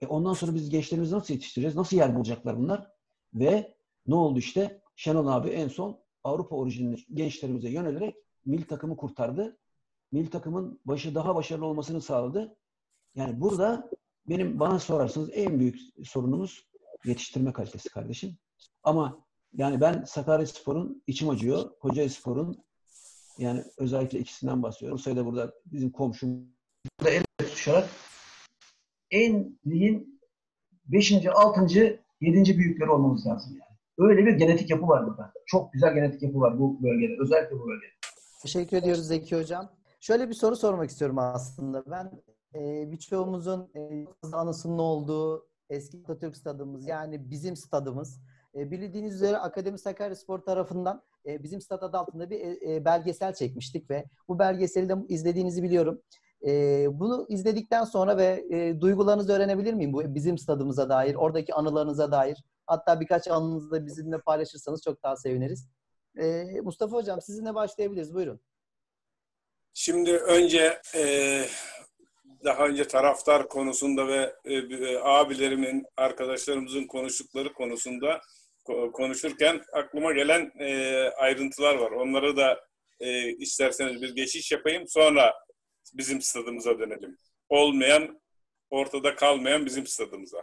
E ondan sonra biz gençlerimizi nasıl yetiştireceğiz? Nasıl yer bulacaklar bunlar? Ve ne oldu işte? Şenol abi en son Avrupa orijinli gençlerimize yönelerek milli takımı kurtardı. Milli takımın başı daha başarılı olmasını sağladı. Yani burada benim bana sorarsanız en büyük sorunumuz yetiştirme kalitesi kardeşim. Ama yani ben Sakaryaspor'un içim acıyor. Kocaelispor'un yani özellikle ikisinden bahsediyorum. Sayıda burada bizim komşum burada el tutuşarak en ligin 5. 6. 7. büyükleri olmamız lazım yani. Öyle bir genetik yapı var burada. Çok güzel genetik yapı var bu bölgede. Özellikle bu bölgede. Teşekkür ediyoruz Zeki Hocam. Şöyle bir soru sormak istiyorum aslında. Ben e, birçoğumuzun e, anısının olduğu eski Atatürk stadımız yani bizim stadımız. E, bildiğiniz üzere Akademi Sakaryaspor tarafından e, bizim stat adı altında bir e, e, belgesel çekmiştik ve bu belgeseli de izlediğinizi biliyorum. E, bunu izledikten sonra ve e, duygularınızı öğrenebilir miyim bu bizim stadımıza dair, oradaki anılarınıza dair? Hatta birkaç anınızı da bizimle paylaşırsanız çok daha seviniriz. E, Mustafa Hocam sizinle başlayabiliriz. Buyurun. Şimdi önce e, daha önce taraftar konusunda ve e, e, abilerimin, arkadaşlarımızın konuştukları konusunda ko- konuşurken aklıma gelen e, ayrıntılar var. Onları da e, isterseniz bir geçiş yapayım. Sonra bizim stadımıza dönelim. Olmayan, ortada kalmayan bizim stadımıza.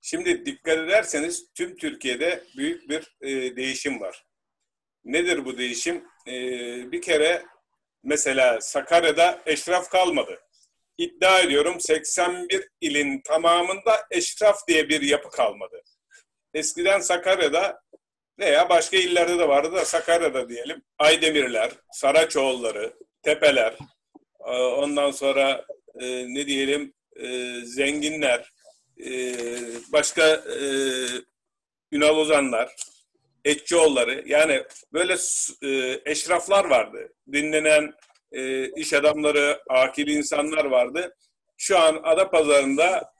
Şimdi dikkat ederseniz tüm Türkiye'de büyük bir e, değişim var. Nedir bu değişim? E, bir kere mesela Sakarya'da eşraf kalmadı. İddia ediyorum 81 ilin tamamında eşraf diye bir yapı kalmadı. Eskiden Sakarya'da veya başka illerde de vardı da Sakarya'da diyelim. Aydemirler, Saraçoğulları, Tepeler, e, ondan sonra e, ne diyelim e, zenginler, başka Ünal Ozanlar, Etçioğulları yani böyle e, eşraflar vardı. Dinlenen e, iş adamları, akil insanlar vardı. Şu an Adapazarı'nda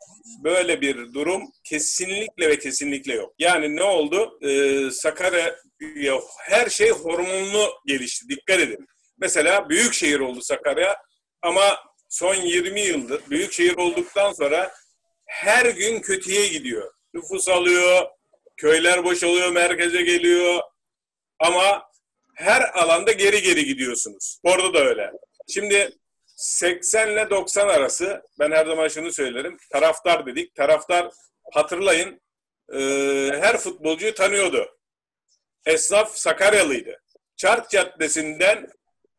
böyle bir durum kesinlikle ve kesinlikle yok. Yani ne oldu? E, Sakarya ya, her şey hormonlu gelişti. Dikkat edin. Mesela büyük şehir oldu Sakarya ama son 20 yıldır büyük şehir olduktan sonra her gün kötüye gidiyor. Nüfus alıyor, köyler boşalıyor, merkeze geliyor. Ama her alanda geri geri gidiyorsunuz. Orada da öyle. Şimdi 80 ile 90 arası ben her zaman şunu söylerim. Taraftar dedik. Taraftar hatırlayın e, her futbolcuyu tanıyordu. Esnaf Sakaryalıydı. Çark Caddesi'nden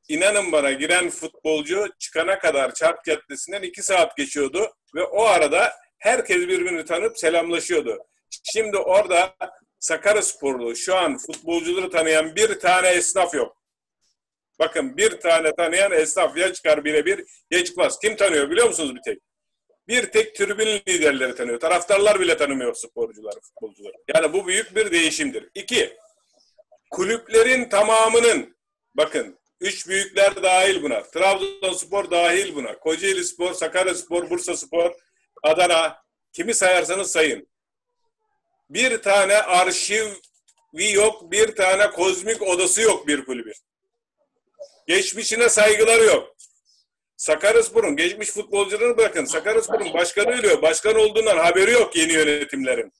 inanın bana giren futbolcu çıkana kadar Çark Caddesi'nden iki saat geçiyordu ve o arada herkes birbirini tanıp selamlaşıyordu. Şimdi orada Sakaryasporlu şu an futbolcuları tanıyan bir tane esnaf yok. Bakın bir tane tanıyan esnaf ya çıkar birebir ya çıkmaz. Kim tanıyor biliyor musunuz bir tek? Bir tek tribün liderleri tanıyor. Taraftarlar bile tanımıyor sporcuları, futbolcuları. Yani bu büyük bir değişimdir. İki, kulüplerin tamamının, bakın üç büyükler dahil buna. Trabzonspor dahil buna. Kocaeli Spor, Sakaryaspor, Bursa Spor, Adana, kimi sayarsanız sayın. Bir tane arşivi yok, bir tane kozmik odası yok bir kulübün. Geçmişine saygıları yok. Sakaryaspor'un geçmiş futbolcularını bırakın. Sakaryaspor'un başkanı ölüyor. Başkan olduğundan haberi yok yeni yönetimlerin.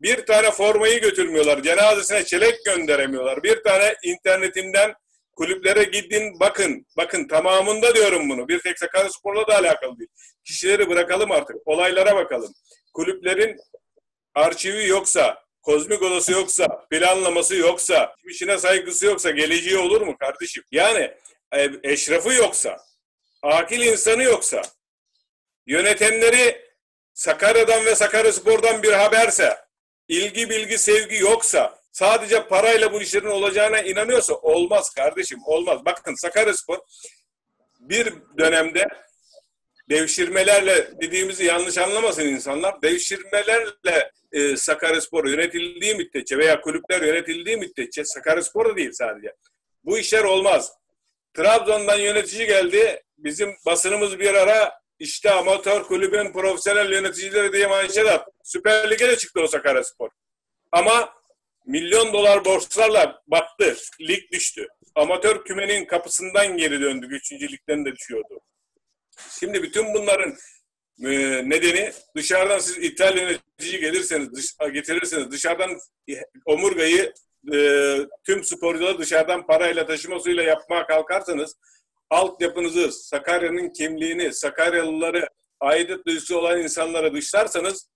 Bir tane formayı götürmüyorlar. Cenazesine çelek gönderemiyorlar. Bir tane internetinden kulüplere gidin bakın. Bakın tamamında diyorum bunu. Bir tek Sakaryaspor'la da alakalı değil. Kişileri bırakalım artık. Olaylara bakalım. Kulüplerin arşivi yoksa, kozmik odası yoksa, planlaması yoksa, işine saygısı yoksa geleceği olur mu kardeşim? Yani e, eşrafı yoksa, akil insanı yoksa, yönetenleri Sakarya'dan ve Sakaryaspor'dan bir haberse, ilgi, bilgi, sevgi yoksa, sadece parayla bu işlerin olacağına inanıyorsa olmaz kardeşim, olmaz. Bakın Sakaryaspor bir dönemde devşirmelerle dediğimizi yanlış anlamasın insanlar. Devşirmelerle e, Sakaryaspor yönetildiği müddetçe veya kulüpler yönetildiği müddetçe Sakaryaspor değil sadece. Bu işler olmaz. Trabzon'dan yönetici geldi. Bizim basınımız bir ara işte amatör kulübün profesyonel yöneticileri diye manşet attı. Süper Lig'e de çıktı o Sakaryaspor. Ama milyon dolar borçlarla battı. Lig düştü. Amatör kümenin kapısından geri döndü. Üçüncü ligden de düşüyordu. Şimdi bütün bunların e, nedeni dışarıdan siz ithal yönetici gelirseniz, dış, getirirseniz dışarıdan omurgayı e, tüm sporcuları dışarıdan parayla taşımasıyla yapmaya kalkarsanız altyapınızı, Sakarya'nın kimliğini, Sakaryalıları, aidet duygusu olan insanlara dışlarsanız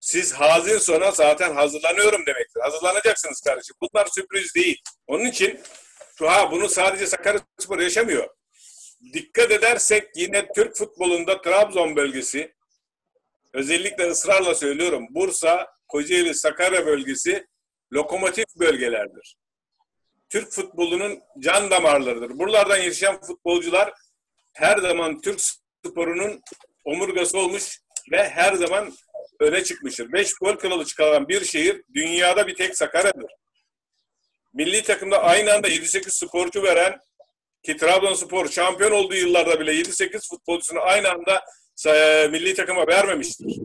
siz hazin sona zaten hazırlanıyorum demektir. Hazırlanacaksınız kardeşim. Bunlar sürpriz değil. Onun için ha bunu sadece Sakaryaspor yaşamıyor. Dikkat edersek yine Türk futbolunda Trabzon bölgesi özellikle ısrarla söylüyorum Bursa, Kocaeli, Sakarya bölgesi lokomotif bölgelerdir. Türk futbolunun can damarlarıdır. Buralardan yetişen futbolcular her zaman Türk sporunun omurgası olmuş ve her zaman öne çıkmıştır. Beş gol kralı çıkaran bir şehir dünyada bir tek Sakarya'dır. Milli takımda aynı anda 7-8 sporcu veren ki Trabzonspor şampiyon olduğu yıllarda bile 7-8 futbolcusunu aynı anda e, milli takıma vermemiştir.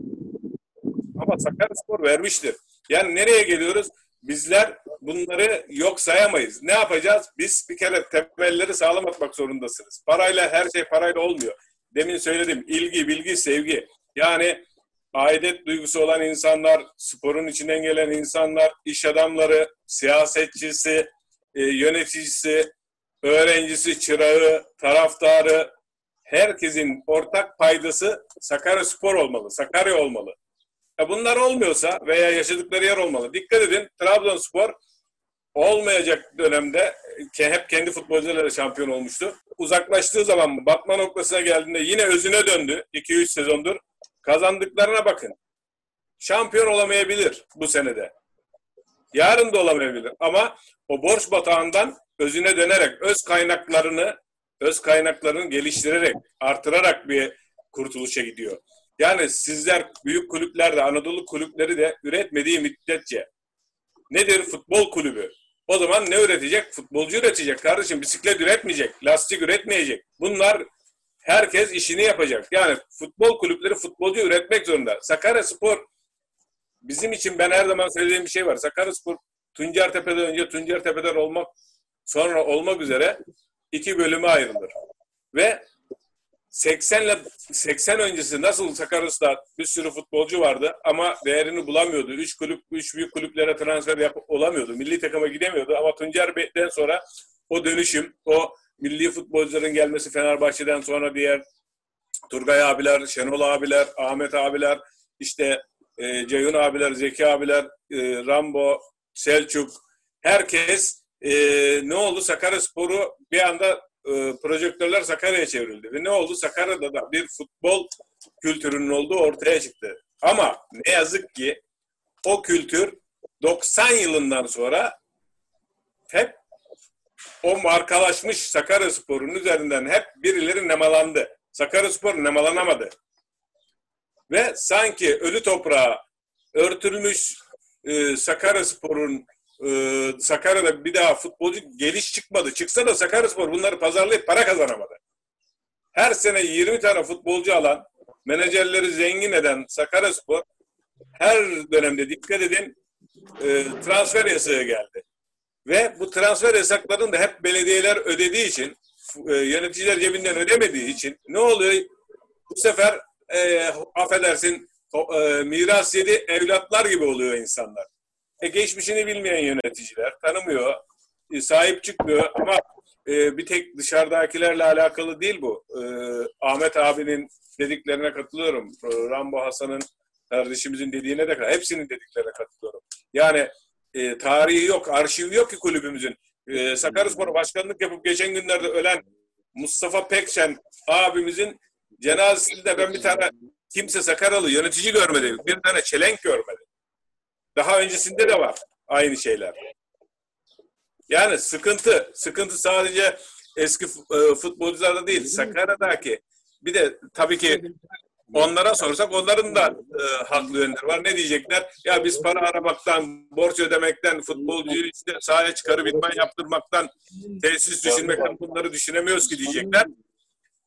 Ama Sakaryaspor vermiştir. Yani nereye geliyoruz? Bizler bunları yok sayamayız. Ne yapacağız? Biz bir kere temelleri sağlam atmak zorundasınız. Parayla her şey parayla olmuyor. Demin söyledim ilgi, bilgi, sevgi. Yani aidet duygusu olan insanlar, sporun içinden gelen insanlar, iş adamları, siyasetçisi, e, yöneticisi, öğrencisi, çırağı, taraftarı, herkesin ortak paydası Sakarya Spor olmalı, Sakarya olmalı. E bunlar olmuyorsa veya yaşadıkları yer olmalı. Dikkat edin Trabzonspor olmayacak dönemde hep kendi futbolcularıyla şampiyon olmuştu. Uzaklaştığı zaman batma noktasına geldiğinde yine özüne döndü. 2-3 sezondur. Kazandıklarına bakın. Şampiyon olamayabilir bu senede. Yarın da olamayabilir. Ama o borç batağından özüne dönerek, öz kaynaklarını öz kaynaklarını geliştirerek, artırarak bir kurtuluşa gidiyor. Yani sizler büyük kulüplerde, Anadolu kulüpleri de üretmediği müddetçe nedir futbol kulübü? O zaman ne üretecek? Futbolcu üretecek kardeşim. Bisiklet üretmeyecek, lastik üretmeyecek. Bunlar herkes işini yapacak. Yani futbol kulüpleri futbolcu üretmek zorunda. Sakarya Spor bizim için ben her zaman söylediğim bir şey var. Sakarya Spor Tuncertepe'den önce Tuncertepe'den olmak sonra olmak üzere iki bölüme ayrılır. Ve 80 ile 80 öncesi nasıl Sakarya'da bir sürü futbolcu vardı ama değerini bulamıyordu. Üç kulüp, üç büyük kulüplere transfer yap olamıyordu. Milli takıma gidemiyordu ama Tuncer Bey'den sonra o dönüşüm, o milli futbolcuların gelmesi Fenerbahçe'den sonra diğer Turgay abiler, Şenol abiler, Ahmet abiler, işte e, Ceyhun abiler, Zeki abiler, e, Rambo, Selçuk, herkes e, ne oldu? Sakarya Sporu bir anda e, projektörler Sakarya'ya çevrildi. Ve ne oldu? Sakarya'da da bir futbol kültürünün olduğu ortaya çıktı. Ama ne yazık ki o kültür 90 yılından sonra hep o markalaşmış Sakarya Spor'un üzerinden hep birileri nemalandı. Sakarya Spor nemalanamadı. Ve sanki ölü toprağa örtülmüş e, Sakarya Spor'un e, Sakarya'da bir daha futbolcu geliş çıkmadı. Çıksa da Sakaryaspor bunları pazarlayıp para kazanamadı. Her sene 20 tane futbolcu alan, menajerleri zengin eden Sakaryaspor her dönemde dikkat edin e, transfer yasağı geldi. Ve bu transfer yasaklarını da hep belediyeler ödediği için, e, yöneticiler cebinden ödemediği için ne oluyor? Bu sefer e, affedersin e, miras yedi evlatlar gibi oluyor insanlar. E, geçmişini bilmeyen yöneticiler tanımıyor, e, sahip çıkmıyor ama e, bir tek dışarıdakilerle alakalı değil bu. E, Ahmet abinin dediklerine katılıyorum. E, Rambo Hasan'ın kardeşimizin dediğine de hepsinin dediklerine katılıyorum. Yani e, tarihi yok, arşivi yok ki kulübümüzün. E, Sakaryaspor başkanlık yapıp geçen günlerde ölen Mustafa Pekşen abimizin cenazesinde ben bir tane kimse Sakaralı yönetici görmedim. Bir tane çelenk görmedim. Daha öncesinde de var aynı şeyler. Yani sıkıntı, sıkıntı sadece eski e, futbolcularda değil, Sakarya'daki. Bir de tabii ki onlara sorsak onların da e, haklı yönleri var. Ne diyecekler? Ya biz para aramaktan, borç ödemekten, futbolcuyu işte sahaya çıkarıp idman yaptırmaktan, tesis düşünmekten bunları düşünemiyoruz ki diyecekler.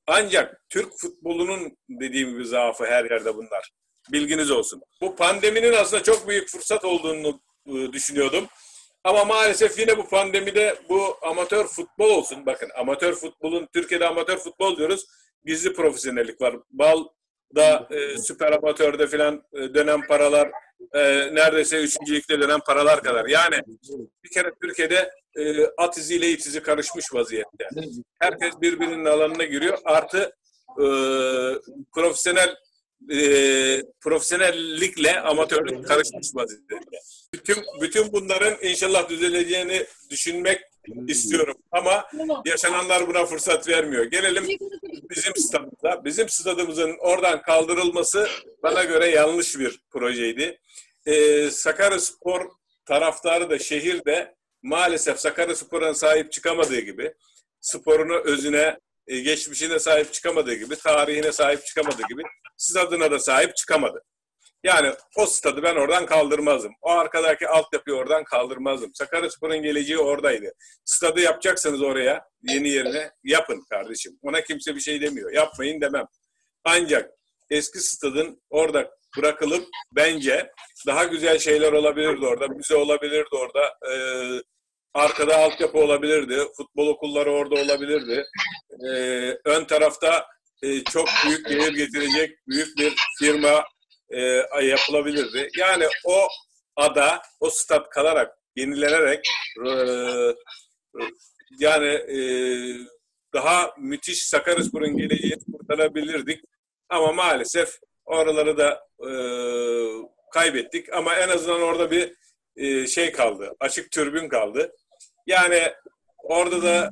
Ancak Türk futbolunun dediğim gibi zaafı her yerde bunlar. Bilginiz olsun. Bu pandeminin aslında çok büyük fırsat olduğunu e, düşünüyordum. Ama maalesef yine bu pandemide bu amatör futbol olsun. Bakın amatör futbolun, Türkiye'de amatör futbol diyoruz. Gizli profesyonellik var. Bal'da e, süper amatörde filan e, dönen paralar e, neredeyse üçüncülükte dönen paralar kadar. Yani bir kere Türkiye'de e, at iziyle it izi karışmış vaziyette. Herkes birbirinin alanına giriyor. Artı e, profesyonel e, profesyonellikle amatörlük karışmış vaziyette. Bütün bütün bunların inşallah düzeleceğini düşünmek istiyorum ama yaşananlar buna fırsat vermiyor. Gelelim bizim stadımıza. Bizim stadımızın oradan kaldırılması bana göre yanlış bir projeydi. Ee, Sakaryaspor taraftarı da şehirde maalesef Sakaryaspor'a sahip çıkamadığı gibi sporunu özüne, e, geçmişine sahip çıkamadığı gibi, tarihine sahip çıkamadığı gibi stadına da sahip çıkamadı. Yani o stadı ben oradan kaldırmazdım. O arkadaki altyapıyı oradan kaldırmazdım. Sakaryaspor'un geleceği oradaydı. Stadı yapacaksanız oraya, yeni yerine yapın kardeşim. Ona kimse bir şey demiyor. Yapmayın demem. Ancak eski stadın orada bırakılıp bence daha güzel şeyler olabilirdi orada. Müze olabilirdi orada. Ee, arkada altyapı olabilirdi. Futbol okulları orada olabilirdi. Ee, ön tarafta e, çok büyük gelir getirecek büyük bir firma e, yapılabilirdi. Yani o ada, o stat kalarak, yenilenerek e, yani daha müthiş Sakaryaspor'un geleceğini kurtarabilirdik. Ama maalesef oraları da kaybettik. Ama en azından orada bir şey kaldı, açık türbün kaldı. Yani orada da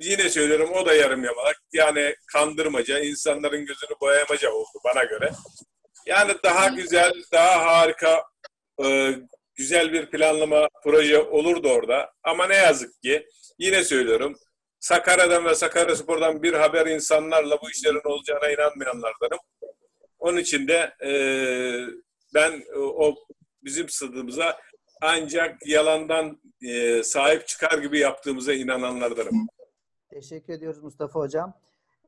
yine söylüyorum o da yarım yamalak. Yani kandırmaca, insanların gözünü boyamaca oldu bana göre. Yani daha güzel, daha harika, e, güzel bir planlama proje olurdu orada. Ama ne yazık ki yine söylüyorum Sakarya'dan ve Sakaryaspor'dan bir haber insanlarla bu işlerin olacağına inanmayanlardanım. Onun için de e, ben o bizim stadımıza ancak yalandan e, sahip çıkar gibi yaptığımıza inananlardanım. Teşekkür ediyoruz Mustafa Hocam.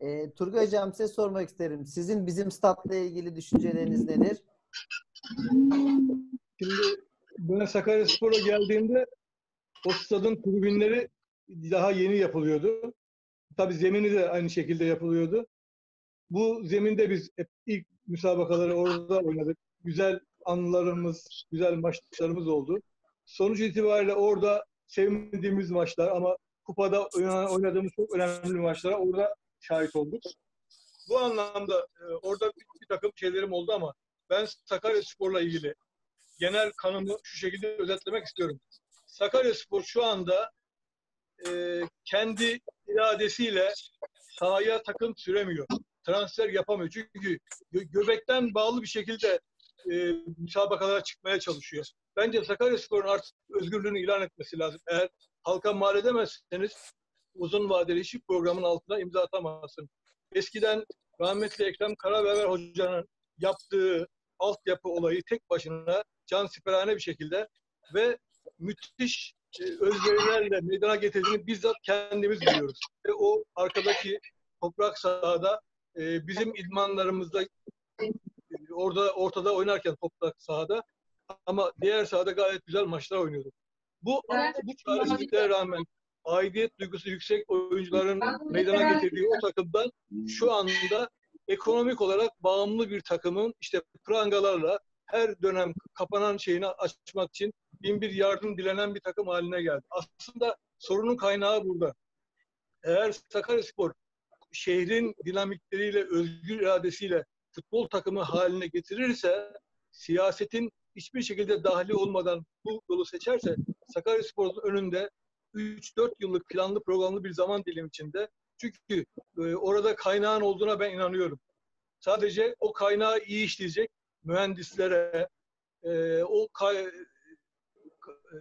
E, Turgay Hocam size sormak isterim. Sizin bizim statla ilgili düşünceleriniz nedir? Şimdi ben Sakaryaspor'a geldiğimde o stadın tribünleri daha yeni yapılıyordu. Tabii zemini de aynı şekilde yapılıyordu. Bu zeminde biz hep ilk müsabakaları orada oynadık. Güzel anılarımız, güzel maçlarımız oldu. Sonuç itibariyle orada sevmediğimiz maçlar ama kupada oynadığımız çok önemli maçlara orada şahit olduk. Bu anlamda e, orada bir, bir takım şeylerim oldu ama ben Sakarya Spor'la ilgili genel kanımı şu şekilde özetlemek istiyorum. Sakarya Spor şu anda e, kendi iradesiyle sahaya takım süremiyor. Transfer yapamıyor. Çünkü gö- göbekten bağlı bir şekilde e, müsabakalara çıkmaya çalışıyor. Bence Sakarya Spor'un artık özgürlüğünü ilan etmesi lazım. Eğer halka mal edemezseniz uzun vadeli işi programın altına imza atamazsın. Eskiden rahmetli Ekrem Karabever Hoca'nın yaptığı altyapı olayı tek başına can siperhane bir şekilde ve müthiş e, özverilerle meydana getirdiğini bizzat kendimiz biliyoruz. Ve o arkadaki toprak sahada e, bizim idmanlarımızda e, orada ortada oynarken toprak sahada ama diğer sahada gayet güzel maçlar oynuyordu. Bu bu çaresizliklere rağmen aidiyet duygusu yüksek oyuncuların meydana getirdiği o takımdan şu anda ekonomik olarak bağımlı bir takımın işte prangalarla her dönem kapanan şeyini açmak için bin bir yardım dilenen bir takım haline geldi. Aslında sorunun kaynağı burada. Eğer Sakaryaspor şehrin dinamikleriyle, özgür iradesiyle futbol takımı haline getirirse, siyasetin hiçbir şekilde dahili olmadan bu yolu seçerse, Sakaryaspor'un önünde 3-4 yıllık planlı programlı bir zaman dilimi içinde çünkü e, orada kaynağın olduğuna ben inanıyorum. Sadece o kaynağı iyi işleyecek mühendislere, e, o kay- e,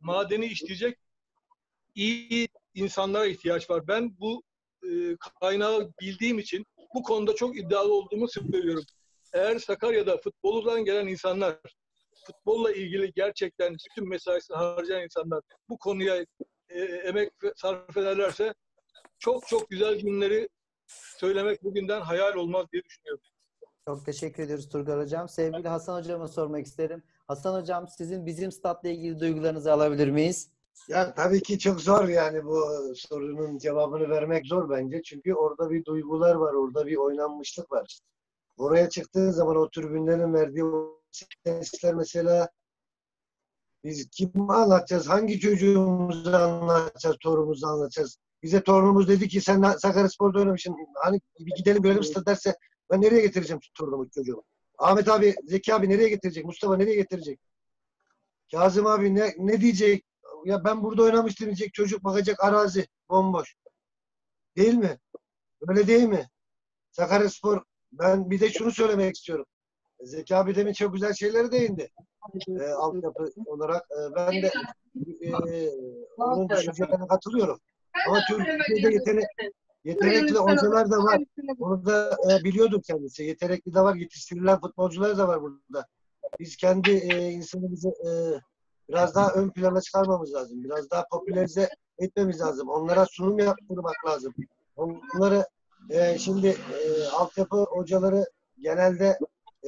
madeni işleyecek iyi insanlara ihtiyaç var. Ben bu e, kaynağı bildiğim için bu konuda çok iddialı olduğumu söylüyorum. Eğer Sakarya'da futboldan gelen insanlar, futbolla ilgili gerçekten bütün mesaisini harcayan insanlar bu konuya e, emek sarf ederlerse çok çok güzel günleri söylemek bugünden hayal olmaz diye düşünüyorum. Çok teşekkür ediyoruz Turgay Hocam. Sevgili Hasan Hocam'a sormak isterim. Hasan Hocam sizin bizim statla ilgili duygularınızı alabilir miyiz? Ya tabii ki çok zor yani bu sorunun cevabını vermek zor bence. Çünkü orada bir duygular var, orada bir oynanmışlık var. Oraya çıktığın zaman o tribünlerin verdiği o sesler mesela biz kim anlatacağız? Hangi çocuğumuzu anlatacağız, torunumuzu anlatacağız? Bize torunumuz dedi ki sen Sakaryaspor'da oynamışsın. Hani bir gidelim görelim stat derse ben nereye getireceğim torunumu çocuğumu? Ahmet abi, Zeki abi nereye getirecek? Mustafa nereye getirecek? Kazım abi ne, ne diyecek? Ya ben burada oynamıştım diyecek. Çocuk bakacak arazi bomboş. Değil mi? Öyle değil mi? Sakaryaspor ben bir de şunu söylemek istiyorum. Zeki abi demin çok güzel şeyleri değindi. E, altyapı olarak. E, ben de e, onun düşüncelerine katılıyorum. Ama Türkiye'de yetenek, yetenekli hocalar da var. Onu da e, biliyordur kendisi. Yetenekli de var. Yetiştirilen futbolcular da var burada. Biz kendi e, insanımızı e, biraz daha ön plana çıkarmamız lazım. Biraz daha popülerize etmemiz lazım. Onlara sunum yaptırmak lazım. Onları e, şimdi e, altyapı hocaları genelde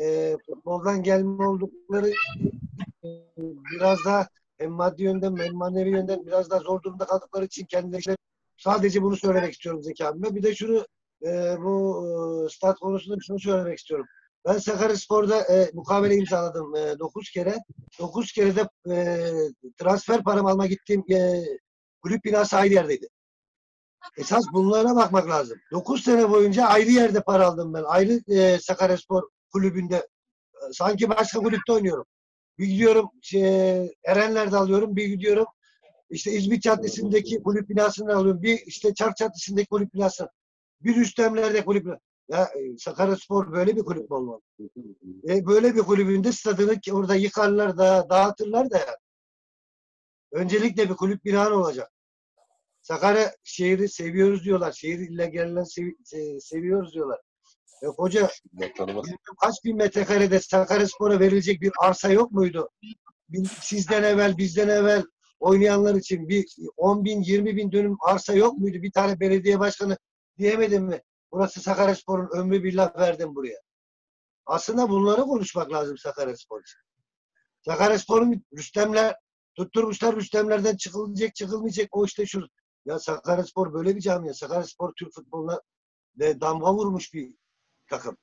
e, futboldan gelme oldukları biraz daha hem maddi yönden hem manevi yönden biraz daha zor durumda kaldıkları için kendileri sadece bunu söylemek istiyorum Zeki abime. Bir de şunu e, bu e, stat konusunda şunu söylemek istiyorum. Ben Sakaryaspor'da e, mukavele imzaladım e, 9 kere. 9 kere de e, transfer param alma gittiğim e, kulüp binası ayrı yerdeydi. Esas bunlara bakmak lazım. 9 sene boyunca ayrı yerde para aldım ben. Ayrı e, Sakaryaspor kulübünde. E, sanki başka kulüpte oynuyorum. Bir gidiyorum şey, Erenler'de alıyorum. Bir gidiyorum işte İzmit Caddesi'ndeki kulüp binasını alıyorum. Bir işte Çark Caddesi'ndeki kulüp binası. Bir üstemlerde kulüp ya e, Sakaryaspor böyle bir kulüp olmalı? E, böyle bir kulübünde stadını orada yıkarlar da dağıtırlar da ya. Öncelikle bir kulüp binanı olacak. Sakarya şehri seviyoruz diyorlar. Şehir ile gelen sev, se- seviyoruz diyorlar. E, hoca kaç bin metrekarede Sakaryaspor'a verilecek bir arsa yok muydu? Sizden evvel, bizden evvel oynayanlar için bir 10 bin, 20 bin dönüm arsa yok muydu? Bir tane belediye başkanı diyemedim mi? Burası Sakaryaspor'un ömrü billah verdim buraya. Aslında bunları konuşmak lazım Sakaryaspor için. Sakaryaspor'un Rüstemler tutturmuşlar Rüstemlerden çıkılacak çıkılmayacak o işte şu. Ya Sakaryaspor böyle bir camia. Sakaryaspor Türk futboluna de damga vurmuş bir takım.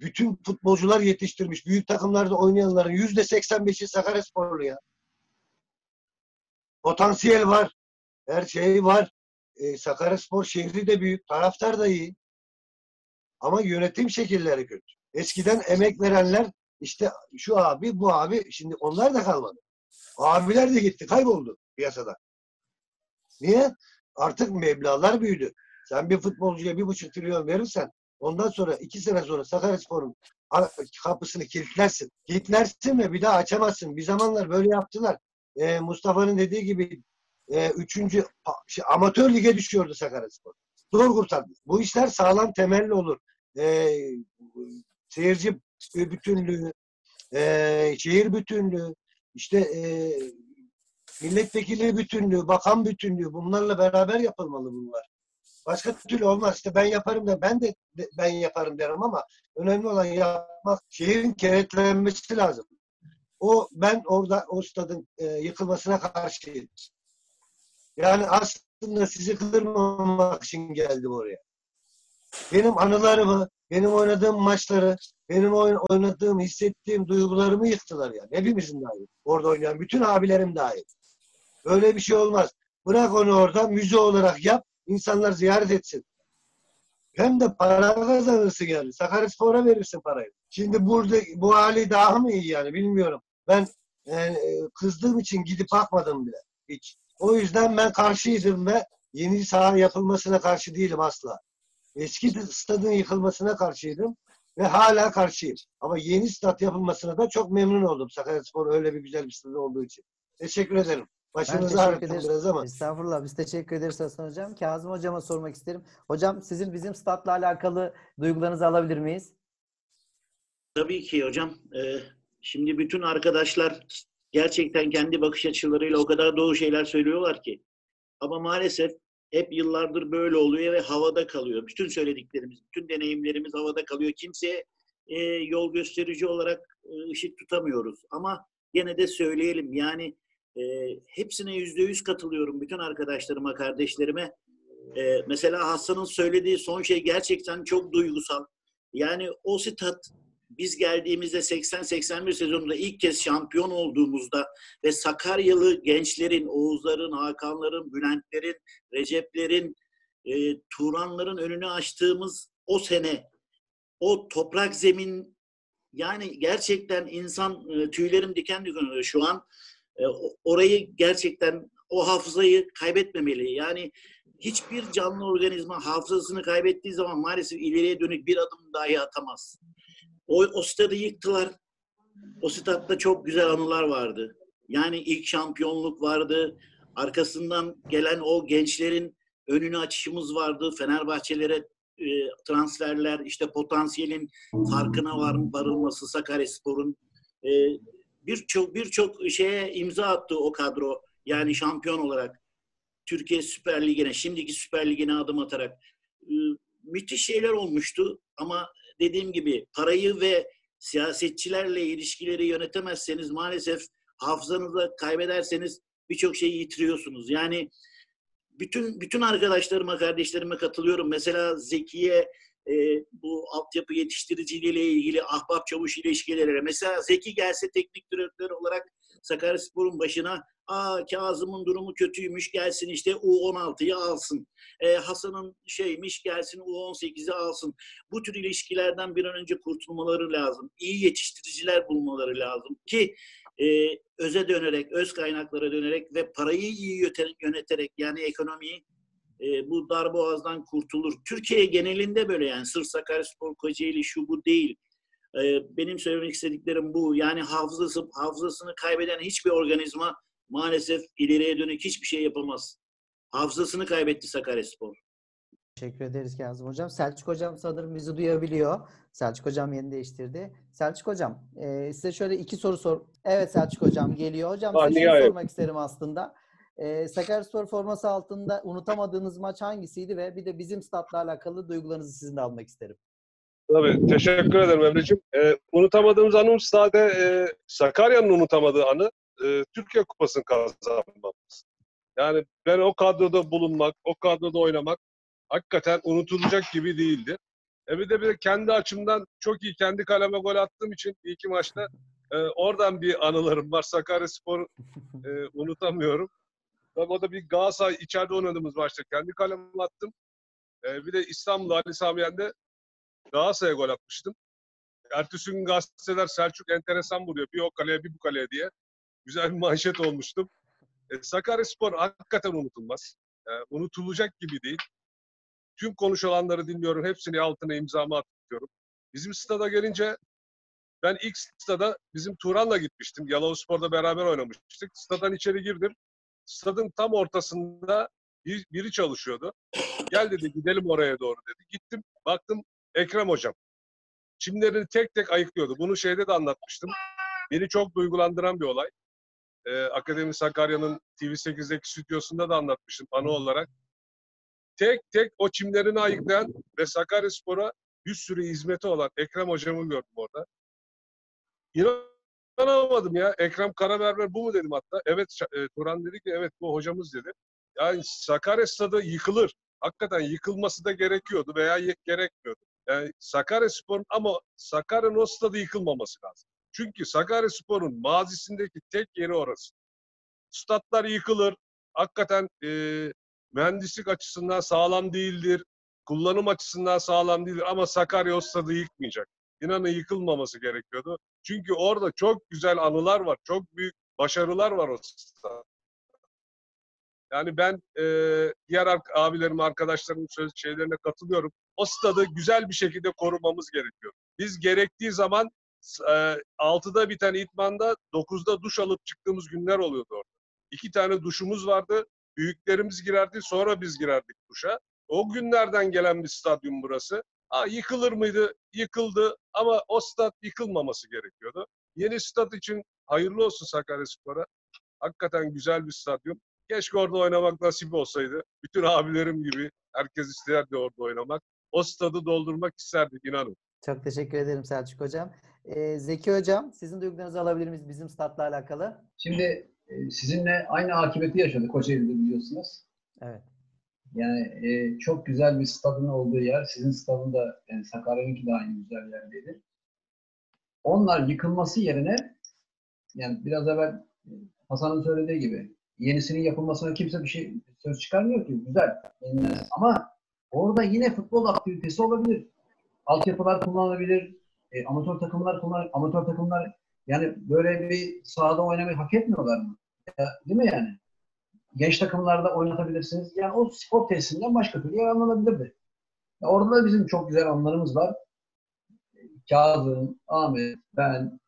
Bütün futbolcular yetiştirmiş. Büyük takımlarda oynayanların yüzde 85'i Sakaryasporlu ya. Potansiyel var. Her şey var. E, Sakaryaspor şehri de büyük. Taraftar da iyi. Ama yönetim şekilleri kötü. Eskiden emek verenler işte şu abi bu abi şimdi onlar da kalmadı. Abiler de gitti kayboldu piyasada. Niye? Artık meblağlar büyüdü. Sen bir futbolcuya bir buçuk trilyon verirsen ondan sonra iki sene sonra Sakaryaspor'un kapısını kilitlersin. Kilitlersin ve bir daha açamazsın. Bir zamanlar böyle yaptılar. Ee, Mustafa'nın dediği gibi e, üçüncü şey, amatör lige düşüyordu Sakaryaspor. Zor kurtardı. Bu işler sağlam temelli olur. Ee, seyirci bütünlüğü, e, şehir bütünlüğü, işte e, milletvekili bütünlüğü, bakan bütünlüğü bunlarla beraber yapılmalı bunlar. Başka türlü olmaz. İşte ben yaparım da ben de ben yaparım derim ama önemli olan yapmak, şehrin kenetlenmesi lazım. O ben orada o stadın e, yıkılmasına karşıyım. Yani aslında sizi kırmamak için geldim oraya. Benim anılarımı, benim oynadığım maçları, benim oyn- oynadığım, hissettiğim duygularımı yıktılar yani. Hepimizin dahil. Orada oynayan bütün abilerim dahil. Öyle bir şey olmaz. Bırak onu orada müze olarak yap. insanlar ziyaret etsin. Hem de para kazanırsın yani. Sakaryaspor'a verirsin parayı. Şimdi burada bu hali daha mı iyi yani bilmiyorum. Ben yani, kızdığım için gidip bakmadım bile hiç. O yüzden ben karşıydım ve yeni saha yapılmasına karşı değilim asla. Eski stadın yıkılmasına karşıydım ve hala karşıyım. Ama yeni stat yapılmasına da çok memnun oldum. Sakaryaspor öyle bir güzel bir stad olduğu için. Teşekkür ederim. Başınızı ağrıttım biraz ama. Estağfurullah. Biz teşekkür ederiz Hasan Hocam. Kazım Hocam'a sormak isterim. Hocam sizin bizim statla alakalı duygularınızı alabilir miyiz? Tabii ki hocam. Ee, şimdi bütün arkadaşlar gerçekten kendi bakış açılarıyla o kadar doğru şeyler söylüyorlar ki. Ama maalesef hep yıllardır böyle oluyor ve havada kalıyor. Bütün söylediklerimiz, bütün deneyimlerimiz havada kalıyor. Kimseye e, yol gösterici olarak e, ışık tutamıyoruz. Ama gene de söyleyelim. Yani e, hepsine yüzde yüz katılıyorum. Bütün arkadaşlarıma, kardeşlerime. E, mesela Hasan'ın söylediği son şey gerçekten çok duygusal. Yani o stat biz geldiğimizde 80-81 sezonunda ilk kez şampiyon olduğumuzda ve Sakaryalı gençlerin, Oğuzların, Hakanların, Bülentlerin, Receplerin, e, Turanların önünü açtığımız o sene o toprak zemin yani gerçekten insan e, tüylerim diken diken şu an. E, orayı gerçekten o hafızayı kaybetmemeli. Yani hiçbir canlı organizma hafızasını kaybettiği zaman maalesef ileriye dönük bir adım dahi atamaz. O, o stadı yıktılar. O statta çok güzel anılar vardı. Yani ilk şampiyonluk vardı. Arkasından gelen o gençlerin önünü açışımız vardı. Fenerbahçelere e, transferler, işte potansiyelin farkına var, varılması Sakaryaspor'un e, birçok birçok şeye imza attı o kadro. Yani şampiyon olarak Türkiye Süper Ligi'ne, şimdiki Süper Ligi'ne adım atarak müthiş şeyler olmuştu ama dediğim gibi parayı ve siyasetçilerle ilişkileri yönetemezseniz maalesef hafızanızı kaybederseniz birçok şeyi yitiriyorsunuz. Yani bütün bütün arkadaşlarıma, kardeşlerime katılıyorum. Mesela Zeki'ye e, bu altyapı yetiştiriciliğiyle ilgili ahbap çavuş ilişkileri. Mesela Zeki gelse teknik direktör olarak Sakaryaspor'un başına Aa Kazım'ın durumu kötüymüş gelsin işte U16'yı alsın. E, Hasan'ın şeymiş gelsin U18'i alsın. Bu tür ilişkilerden bir an önce kurtulmaları lazım. İyi yetiştiriciler bulmaları lazım ki e, öze dönerek, öz kaynaklara dönerek ve parayı iyi yöneterek yani ekonomiyi e, bu darboğazdan kurtulur. Türkiye genelinde böyle yani sırf Sakaryaspor, Kocaeli şu bu değil. E, benim söylemek istediklerim bu. Yani hafızası, hafızasını kaybeden hiçbir organizma maalesef ileriye dönük hiçbir şey yapamaz. Hafızasını kaybetti Sakaryaspor. Teşekkür ederiz Kazım Hocam. Selçuk Hocam sanırım bizi duyabiliyor. Selçuk Hocam yeni değiştirdi. Selçuk Hocam e, size şöyle iki soru sor. Evet Selçuk Hocam geliyor. Hocam size şunu sormak isterim aslında. E, Sakaryaspor forması altında unutamadığınız maç hangisiydi ve bir de bizim statla alakalı duygularınızı sizin de almak isterim. Tabii. Teşekkür ederim Emre'ciğim. Ee, unutamadığımız anımız sade e, Sakarya'nın unutamadığı anı e, Türkiye Kupası'nı kazanmamız. Yani ben o kadroda bulunmak, o kadroda oynamak hakikaten unutulacak gibi değildi. E bir de bir de kendi açımdan çok iyi kendi kaleme gol attığım için iki maçta e, oradan bir anılarım var. Sakaryaspor e, unutamıyorum. Tabii o da bir Galatasaray içeride oynadığımız maçta kendi kaleme attım. E, bir de İstanbul Ali Sami Yen'de Galatasaray'a gol atmıştım. Ertesi gün gazeteler Selçuk enteresan vuruyor. Bir o kaleye bir bu kaleye diye. Güzel bir manşet olmuştum. E, Sakaryaspor hakikaten unutulmaz. E, unutulacak gibi değil. Tüm konuşulanları dinliyorum. Hepsini altına imzamı atıyorum. Bizim stada gelince ben ilk stada bizim Turan'la gitmiştim. Yalovuzspor'da beraber oynamıştık. Stadan içeri girdim. Stadın tam ortasında bir, biri çalışıyordu. Gel dedi gidelim oraya doğru dedi. Gittim baktım Ekrem hocam. Çimlerini tek tek ayıklıyordu. Bunu şeyde de anlatmıştım. Beni çok duygulandıran bir olay. Ee, Akademi Sakarya'nın TV8'deki stüdyosunda da anlatmıştım anı olarak. Tek tek o çimlerini ayıklayan ve Sakaryaspor'a bir sürü hizmeti olan Ekrem hocamı gördüm orada. İnanamadım ya. Ekrem Karaberber bu mu dedim hatta. Evet e, Turan dedi ki evet bu hocamız dedi. Yani Sakarya stadı yıkılır. Hakikaten yıkılması da gerekiyordu veya gerekmiyordu. Yani Sakaryaspor'un ama Sakarya'nın o stadı yıkılmaması lazım. Çünkü Sakaryaspor'un mazisindeki tek yeri orası. Statlar yıkılır, hakikaten e, mühendislik açısından sağlam değildir. Kullanım açısından sağlam değildir ama Sakarya o stadı yıkmayacak. İnanın yıkılmaması gerekiyordu. Çünkü orada çok güzel anılar var. Çok büyük başarılar var o stada. Yani ben e, diğer abilerim, arkadaşlarımın söz şeylerine katılıyorum. O stadı güzel bir şekilde korumamız gerekiyor. Biz gerektiği zaman e, 6'da biten itmanda 9'da duş alıp çıktığımız günler oluyordu orada. İki tane duşumuz vardı. Büyüklerimiz girerdi, sonra biz girerdik duşa. O günlerden gelen bir stadyum burası. Ha, yıkılır mıydı? Yıkıldı ama o stat yıkılmaması gerekiyordu. Yeni stat için hayırlı olsun Sakaryaspor'a. Hakikaten güzel bir stadyum. Keşke orada oynamak nasip olsaydı. Bütün abilerim gibi herkes isterdi orada oynamak. O stadı doldurmak isterdik inanın. Çok teşekkür ederim Selçuk Hocam. Ee, Zeki Hocam, sizin duygularınızı alabilir miyiz bizim statla alakalı? Şimdi e, sizinle aynı akıbeti yaşadık Kocaeli'de biliyorsunuz. Evet. Yani e, çok güzel bir stadın olduğu yer. Sizin stadın da yani Sakarya'nınki de aynı güzel yerdeydi. Onlar yıkılması yerine yani biraz evvel e, Hasan'ın söylediği gibi yenisinin yapılmasına kimse bir şey söz çıkarmıyor ki. Güzel. yenilenmez. Ama orada yine futbol aktivitesi olabilir. Altyapılar kullanılabilir. E, amatör takımlar kullan amatör takımlar yani böyle bir sahada oynamayı hak etmiyorlar mı? Ya, değil mi yani? Genç takımlarda oynatabilirsiniz. Yani o spor tesisinden başka türlü yararlanabilirdi. Ya orada da bizim çok güzel anlarımız var. Kazım, Ahmet, ben,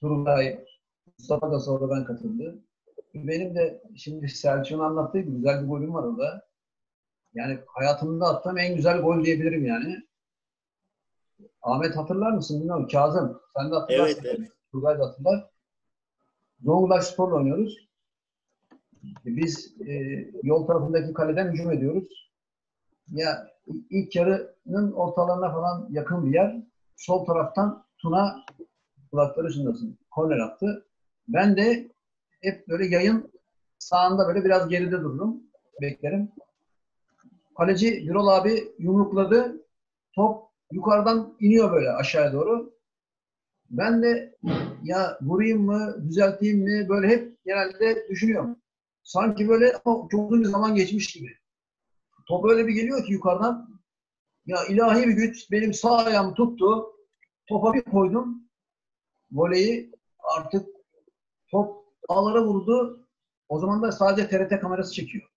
Turgay, Mustafa da sonra ben katıldı. Benim de şimdi Selçuk'un anlattığı gibi güzel bir golüm var orada. Yani hayatımda attığım en güzel gol diyebilirim yani. Ahmet hatırlar mısın bilmiyorum. Kazım sen de hatırlarsın. Evet, evet. Turgay da hatırlar. Zonguldak Spor'la oynuyoruz. Biz e, yol tarafındaki kaleden hücum ediyoruz. Ya ilk yarının ortalarına falan yakın bir yer. Sol taraftan Tuna kulakları çınlasın. Korner attı. Ben de hep böyle yayın sağında böyle biraz geride dururum. Beklerim. Kaleci Birol abi yumrukladı. Top yukarıdan iniyor böyle aşağıya doğru. Ben de ya vurayım mı, düzelteyim mi böyle hep genelde düşünüyorum. Sanki böyle ama çok uzun bir zaman geçmiş gibi. Top öyle bir geliyor ki yukarıdan. Ya ilahi bir güç benim sağ ayağımı tuttu. Topa bir koydum. Voleyi artık top ağlara vurdu. O zaman da sadece TRT kamerası çekiyor.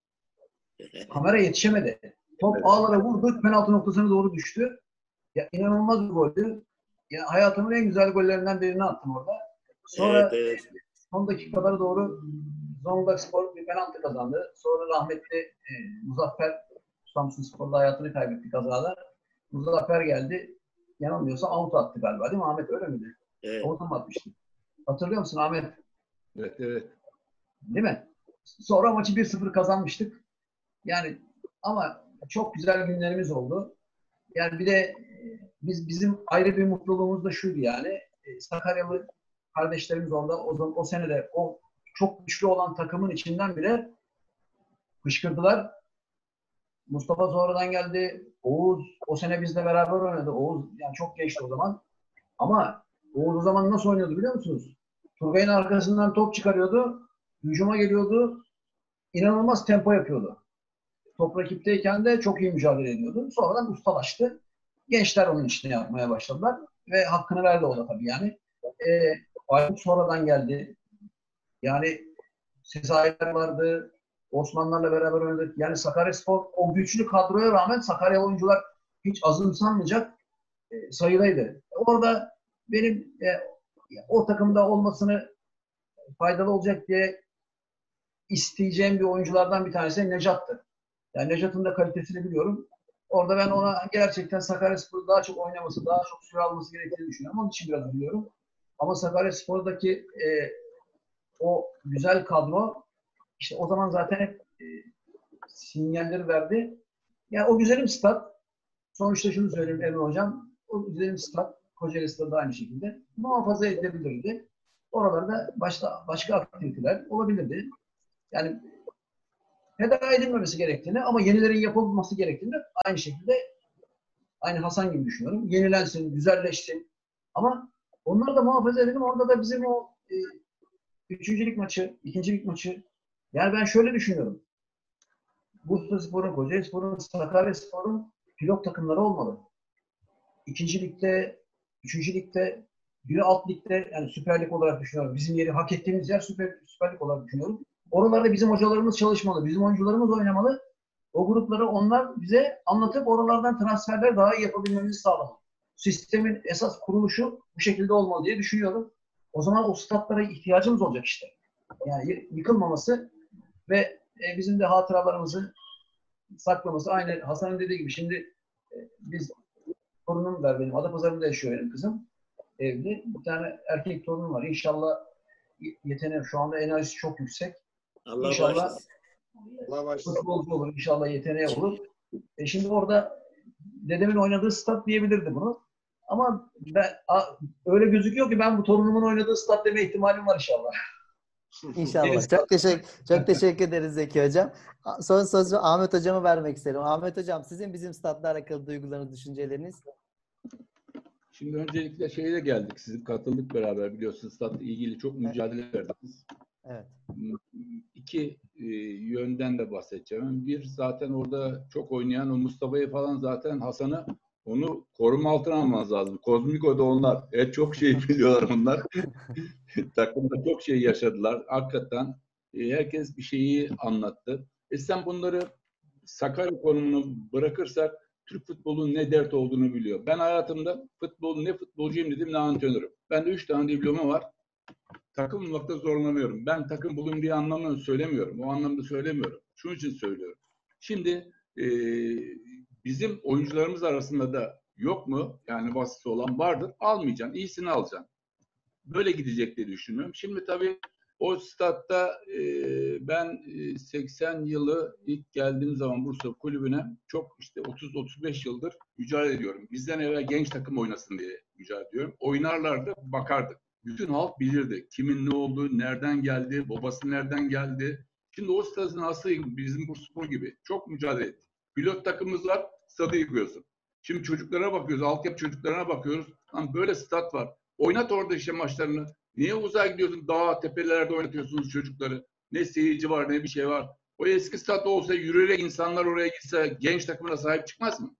Kamera yetişemedi. Top ağlara vurdu. Penaltı noktasına doğru düştü. Ya inanılmaz bir goldü. Ya hayatımın en güzel gollerinden birini attım orada. Sonra Evet, evet. son dakikalara doğru Zonguldak Spor bir penaltı kazandı. Sonra rahmetli e, Muzaffer Samsun Spor'da hayatını kaybetti kazada. Muzaffer geldi. Yanılmıyorsa out attı galiba değil mi Ahmet öyle miydi? evet. Out mu atmıştı? Hatırlıyor musun Ahmet? Evet, evet. Değil mi? Sonra maçı 1-0 kazanmıştık. Yani ama çok güzel günlerimiz oldu. Yani bir de e, biz bizim ayrı bir mutluluğumuz da şuydu yani. E, Sakaryalı kardeşlerimiz orada o zaman o sene de o çok güçlü olan takımın içinden bile fışkırdılar. Mustafa sonradan geldi. Oğuz o sene bizle beraber oynadı. Oğuz yani çok gençti o zaman. Ama Oğuz o zaman nasıl oynuyordu biliyor musunuz? Turgay'ın arkasından top çıkarıyordu. Hücuma geliyordu. İnanılmaz tempo yapıyordu. Top rakipteyken de çok iyi mücadele ediyordu. Sonradan ustalaştı. Gençler onun içine yapmaya başladılar. Ve hakkını verdi o da tabii yani. Ee, Aykut sonradan geldi. Yani Sezai'ler vardı. Osmanlılarla beraber oynadık. Yani Sakaryaspor o güçlü kadroya rağmen Sakarya oyuncular hiç azımsanmayacak e, sayıdaydı. Orada benim e, o takımda olmasını faydalı olacak diye isteyeceğim bir oyunculardan bir tanesi Necat'tı. Yani Necat'ın da kalitesini biliyorum. Orada ben ona gerçekten Sakaryaspor'u daha çok oynaması, daha çok süre alması gerektiğini düşünüyorum. Onun için biraz biliyorum. Ama Sakaryaspor'daki e, o güzel kadro işte o zaman zaten hep e, sinyalleri verdi. Yani o güzelim stat sonuçta şunu söyleyeyim Emre Hocam. O güzelim stat Kocaeli Stadı da aynı şekilde muhafaza edilebilirdi. Oralarda başka, başka aktiviteler olabilirdi. Yani feda edilmemesi gerektiğini ama yenilerin yapılması gerektiğini aynı şekilde aynı Hasan gibi düşünüyorum. Yenilensin, güzelleşsin. Ama onları da muhafaza edelim. Orada da bizim o e, üçüncülük maçı, ikincilik maçı Yani ben şöyle düşünüyorum. Bursa Spor'un, Kocaeli Spor'un, Sakarya Spor'un pilot takımları olmalı. İkinci ligde, üçüncü ligde, biri alt ligde yani Süper Lig olarak düşünüyorum. Bizim yeri hak ettiğimiz yer Süper, Süper Lig olarak düşünüyorum. Oralarda bizim hocalarımız çalışmalı, bizim oyuncularımız oynamalı. O grupları onlar bize anlatıp oralardan transferler daha iyi yapabilmemizi sağlamalı. Sistemin esas kuruluşu bu şekilde olmalı diye düşünüyorum. O zaman o statlara ihtiyacımız olacak işte. Yani yıkılmaması ve e, bizim de hatıralarımızı saklaması. Aynı Hasan'ın dediği gibi şimdi e, biz torunum var benim. Adapazarı'nda yaşıyor benim kızım. Evli. Bir tane erkek torunum var. İnşallah y- yeteneği şu anda enerjisi çok yüksek. Allah İnşallah bağışlasın. Allah başlasın. futbolcu olur. İnşallah yeteneği olur. E şimdi orada dedemin oynadığı stat diyebilirdi bunu. Ama ben a- öyle gözüküyor ki ben bu torunumun oynadığı stat deme ihtimalim var inşallah. İnşallah. Çok teşekkür çok teşekkür ederiz Zeki hocam. Son sözü Ahmet hocama vermek isterim. Ahmet hocam sizin bizim statla alakalı duygularınız, düşünceleriniz. Şimdi öncelikle şeyle geldik. Sizin katıldık beraber biliyorsunuz statla ilgili çok mücadele verdiniz. Evet. İki e, yönden de bahsedeceğim. Bir zaten orada çok oynayan o Mustafa'yı falan zaten Hasan'ı onu koruma altına almanız lazım. Kozmiko'da onlar. Evet çok şey biliyorlar onlar. Takımda çok şey yaşadılar. Hakikaten e, herkes bir şeyi anlattı. E sen bunları Sakarya konumunu bırakırsak Türk futbolunun ne dert olduğunu biliyor. Ben hayatımda futbol ne futbolcuyum dedim ne antrenörüm. Bende üç tane diploma var. Takım bulmakta zorlanıyorum. Ben takım bulayım diye anlamda söylemiyorum. O anlamda söylemiyorum. Şunun için söylüyorum. Şimdi e, bizim oyuncularımız arasında da yok mu? Yani vasıfı olan vardır. Almayacaksın. iyisini alacaksın. Böyle gidecek diye düşünüyorum. Şimdi tabii o statta e, ben e, 80 yılı ilk geldiğim zaman Bursa kulübüne çok işte 30-35 yıldır mücadele ediyorum. Bizden evvel genç takım oynasın diye mücadele ediyorum. Oynarlardı, bakardık. Bütün halk bilirdi. Kimin ne olduğu, nereden geldi, babası nereden geldi. Şimdi o stadın aslı bizim Bursaspor gibi. Çok mücadele ettik. Pilot takımımız var, stadı yıkıyorsun. Şimdi çocuklara bakıyoruz, altyapı çocuklarına bakıyoruz. Lan böyle stat var. Oynat orada işte maçlarını. Niye uzağa gidiyorsun? Dağ, tepelerde oynatıyorsunuz çocukları. Ne seyirci var, ne bir şey var. O eski stat olsa yürüyerek insanlar oraya gitse genç takımına sahip çıkmaz mı?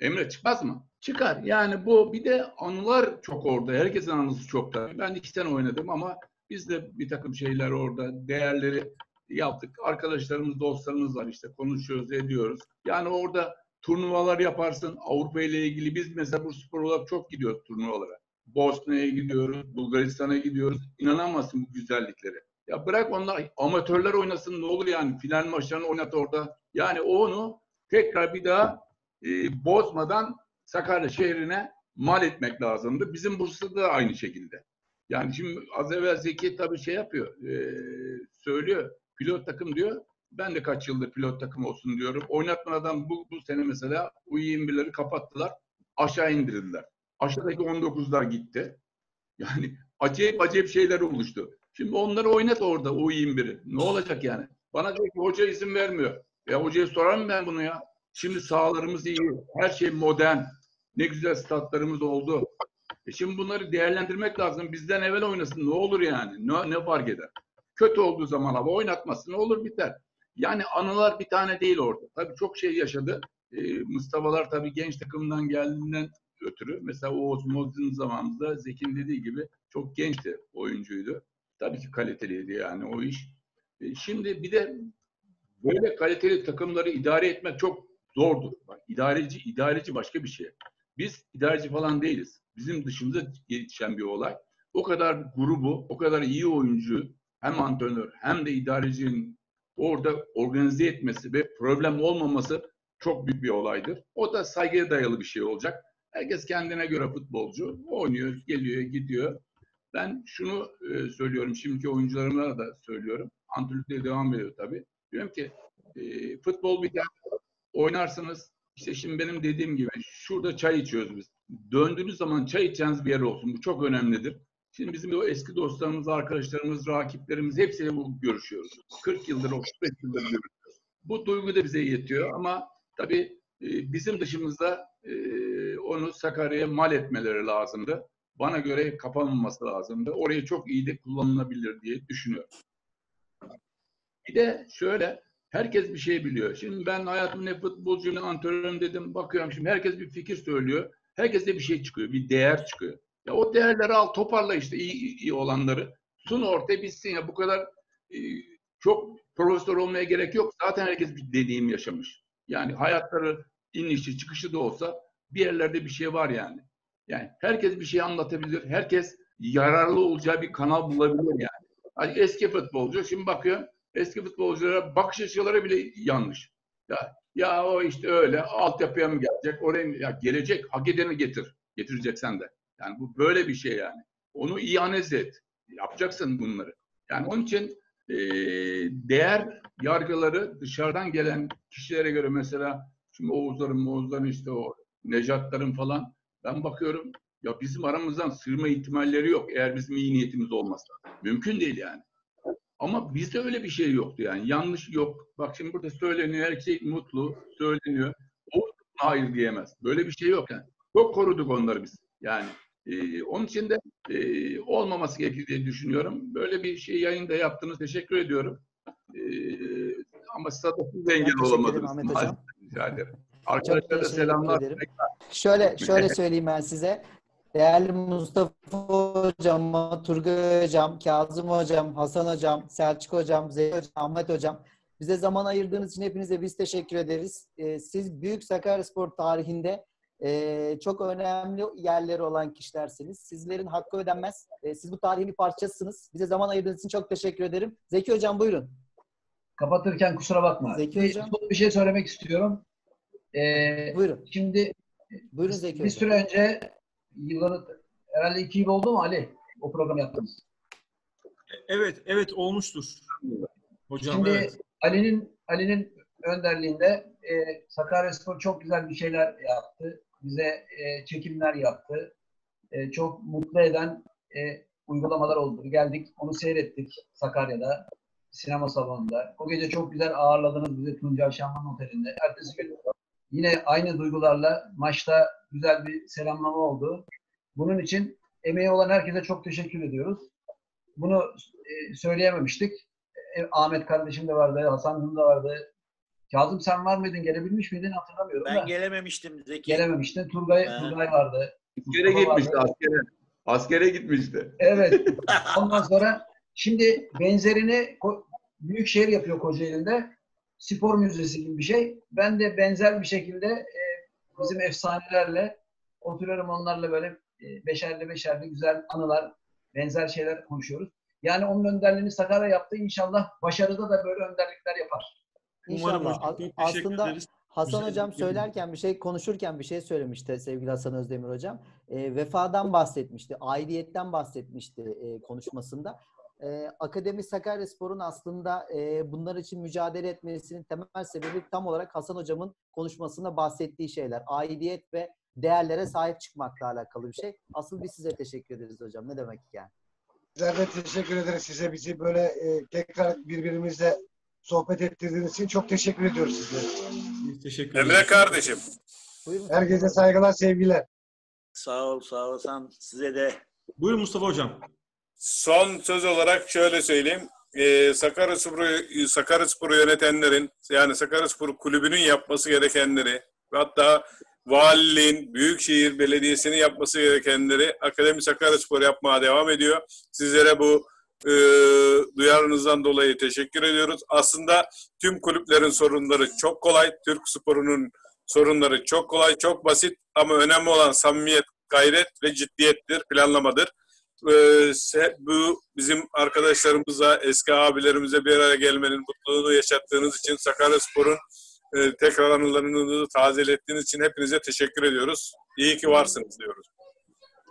Emre çıkmaz mı? Çıkar. Yani bu bir de anılar çok orada. Herkesin anısı çok da. Ben iki sene oynadım ama biz de bir takım şeyler orada, değerleri yaptık. Arkadaşlarımız, dostlarımız var işte konuşuyoruz, ediyoruz. Yani orada turnuvalar yaparsın. Avrupa ile ilgili biz mesela bu spor olarak çok gidiyoruz turnuvalara. Bosna'ya gidiyoruz, Bulgaristan'a gidiyoruz. İnanamazsın bu güzelliklere. Ya bırak onlar amatörler oynasın ne olur yani final maçlarını oynat orada. Yani onu tekrar bir daha e, bozmadan Sakarya şehrine mal etmek lazımdı. Bizim Bursa'da da aynı şekilde. Yani şimdi az evvel Zeki tabii şey yapıyor, e, söylüyor. Pilot takım diyor. Ben de kaç yıldır pilot takım olsun diyorum. Oynatmadan bu, bu sene mesela U21'leri kapattılar. Aşağı indirdiler. Aşağıdaki 19'lar gitti. Yani acayip acayip şeyler oluştu. Şimdi onları oynat orada U21'i. Ne olacak yani? Bana diyor ki hoca izin vermiyor. Ya hocaya sorar mı ben bunu ya? Şimdi sahalarımız iyi. Her şey modern. Ne güzel statlarımız oldu. E şimdi bunları değerlendirmek lazım. Bizden evvel oynasın. Ne olur yani? Ne, ne fark eder? Kötü olduğu zaman ama oynatmasın. Ne olur biter. Yani anılar bir tane değil orada. Tabii çok şey yaşadı. Ee, Mustafa'lar tabii genç takımdan geldiğinden ötürü. Mesela Oğuz Moz'un zamanında Zeki'nin dediği gibi çok gençti oyuncuydu. Tabii ki kaliteliydi yani o iş. E, şimdi bir de böyle kaliteli takımları idare etmek çok zordur. Bak, idareci, idareci başka bir şey. Biz idareci falan değiliz. Bizim dışımızda yetişen bir olay. O kadar grubu, o kadar iyi oyuncu, hem antrenör hem de idarecinin orada organize etmesi ve problem olmaması çok büyük bir olaydır. O da saygıya dayalı bir şey olacak. Herkes kendine göre futbolcu. Oynuyor, geliyor, gidiyor. Ben şunu e, söylüyorum, şimdiki oyuncularıma da söylüyorum. Antrenörlükte devam ediyor tabii. Diyorum ki e, futbol biter, oynarsınız. İşte şimdi benim dediğim gibi şurada çay içiyoruz biz. Döndüğünüz zaman çay içeceğiniz bir yer olsun. Bu çok önemlidir. Şimdi bizim o eski dostlarımız, arkadaşlarımız, rakiplerimiz hepsiyle bu görüşüyoruz. 40 yıldır, 35 yıldır görüşüyoruz. Bu duygu da bize yetiyor ama tabii e, bizim dışımızda e, onu Sakarya'ya mal etmeleri lazımdı. Bana göre kapanmaması lazımdı. Orayı çok iyi de kullanılabilir diye düşünüyorum. Bir de şöyle herkes bir şey biliyor. Şimdi ben hayatımda ne futbolcu ne antrenörüm dedim. Bakıyorum şimdi herkes bir fikir söylüyor. Herkes de bir şey çıkıyor. Bir değer çıkıyor. Ya o değerleri al toparla işte iyi, iyi olanları. Sun ortaya bitsin ya. Bu kadar e, çok profesör olmaya gerek yok. Zaten herkes bir deneyim yaşamış. Yani hayatları inişi çıkışı da olsa bir yerlerde bir şey var yani. Yani herkes bir şey anlatabilir. Herkes yararlı olacağı bir kanal bulabilir yani. Hani eski futbolcu şimdi bakıyor eski futbolculara bakış açıları bile yanlış. Ya ya o işte öyle altyapıya mı gelecek? Oraya mı? Ya gelecek. Hak edeni getir. Getireceksen de. Yani bu böyle bir şey yani. Onu iyi analiz et. Yapacaksın bunları. Yani onun için e, değer yargıları dışarıdan gelen kişilere göre mesela şimdi Oğuzların, Oğuzların işte o Necatların falan ben bakıyorum ya bizim aramızdan sırma ihtimalleri yok eğer bizim iyi niyetimiz olmazsa. Mümkün değil yani. Ama bizde öyle bir şey yoktu yani. Yanlış yok. Bak şimdi burada söyleniyor. Her şey mutlu. Söyleniyor. O hayır diyemez. Böyle bir şey yok yani. Çok koruduk onları biz. Yani e, onun için de e, olmaması gerekir diye düşünüyorum. Böyle bir şey yayında yaptınız. Teşekkür ediyorum. E, ama statüsüz engel olamadınız. Ahmet Hocam. Maalesef. Rica ederim. Arkadaşlara da selamlar. ederim. Şöyle şöyle söyleyeyim ben size. Değerli Mustafa Hocam, Turgay Hocam, Kazım Hocam, Hasan Hocam, Selçuk Hocam, Zeki Hocam, Ahmet Hocam. Bize zaman ayırdığınız için hepinize biz teşekkür ederiz. Ee, siz Büyük Sakaryaspor tarihinde e, çok önemli yerleri olan kişilersiniz. Sizlerin hakkı ödenmez. E, siz bu tarihin bir parçasısınız. Bize zaman ayırdığınız için çok teşekkür ederim. Zeki Hocam buyurun. Kapatırken kusura bakma. Zeki bir, Hocam. son bir şey söylemek istiyorum. Ee, Buyurun. şimdi Buyurun Zeki bir Hocam. süre önce yılları herhalde iki yıl oldu mu Ali? O programı yaptınız. Evet, evet olmuştur. Hocam Şimdi evet. Ali'nin Ali'nin önderliğinde e, Sakaryaspor çok güzel bir şeyler yaptı. Bize e, çekimler yaptı. E, çok mutlu eden e, uygulamalar oldu. Geldik, onu seyrettik Sakarya'da, sinema salonunda. O gece çok güzel ağırladınız bizi Tuncay Şanman Oteli'nde. Ertesi gün yine aynı duygularla maçta güzel bir selamlama oldu. Bunun için emeği olan herkese çok teşekkür ediyoruz. Bunu e, söyleyememiştik. E, Ahmet kardeşim de vardı, Hasan'cığım da vardı. Kazım sen var mıydın? Gelebilmiş miydin? Hatırlamıyorum Ben da. gelememiştim Zeki. Gelememiştin. Turgay, Ha. Turgay vardı. Askere Mustafa gitmişti vardı. askere. Askere gitmişti. Evet. Ondan sonra şimdi benzerini Büyükşehir yapıyor Kocaeli'nde. Spor müzesi gibi bir şey. Ben de benzer bir şekilde e, bizim efsanelerle oturuyorum onlarla böyle e, beşerli beşerli güzel anılar, benzer şeyler konuşuyoruz. Yani onun önderliğini Sakarya yaptı. İnşallah başarıda da böyle önderlikler yapar. Umarım İnşallah. hocam. A- Çok teşekkür Aslında ederiz. Hasan Güzel Hocam bir söylerken bir şey, konuşurken bir şey söylemişti sevgili Hasan Özdemir Hocam. E, vefadan bahsetmişti, aidiyetten bahsetmişti e, konuşmasında. E, Akademi Sakaryaspor'un aslında e, bunlar için mücadele etmesinin temel sebebi tam olarak Hasan Hocam'ın konuşmasında bahsettiği şeyler. Aidiyet ve değerlere sahip çıkmakla alakalı bir şey. Asıl biz size teşekkür ederiz hocam. Ne demek yani? Bizler de teşekkür ederiz size. Bizi böyle e, tekrar birbirimizle sohbet ettirdiğiniz için çok teşekkür ediyoruz sizlere. Biz teşekkür ederiz. Emre kardeşim. Buyurun. Herkese saygılar, sevgiler. Sağ ol, sağ olasın. Size de Buyurun Mustafa Hocam. Son söz olarak şöyle söyleyeyim. Ee, Sakaryaspor'u Sakaryaspor'u yönetenlerin yani Sakaryaspor kulübünün yapması gerekenleri ve hatta valiliğin, Büyükşehir Belediyesi'nin yapması gerekenleri Akademi Sakaryaspor yapmaya devam ediyor. Sizlere bu e, duyarınızdan dolayı teşekkür ediyoruz. Aslında tüm kulüplerin sorunları çok kolay. Türk sporunun sorunları çok kolay, çok basit ama önemli olan samimiyet, gayret ve ciddiyettir, planlamadır. Ee, bu bizim arkadaşlarımıza, eski abilerimize bir araya gelmenin mutluluğunu yaşattığınız için Sakaryaspor'un e, tekrar anılarını tazelettiğiniz için hepinize teşekkür ediyoruz. İyi ki varsınız diyoruz.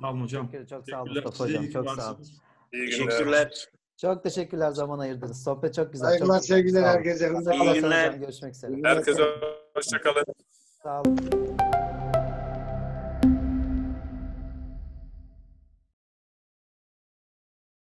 Sağ olun hocam. Çok sağ olun. Mustafa Hocam. Çok sağ olun. Varsınız. İyi günler. teşekkürler. Çok teşekkürler zaman ayırdınız. Sohbet çok güzel. Saygılar, çok sevgiler herkese. İyi günler. Görüşmek üzere. Herkese hoşçakalın. Sağ olun.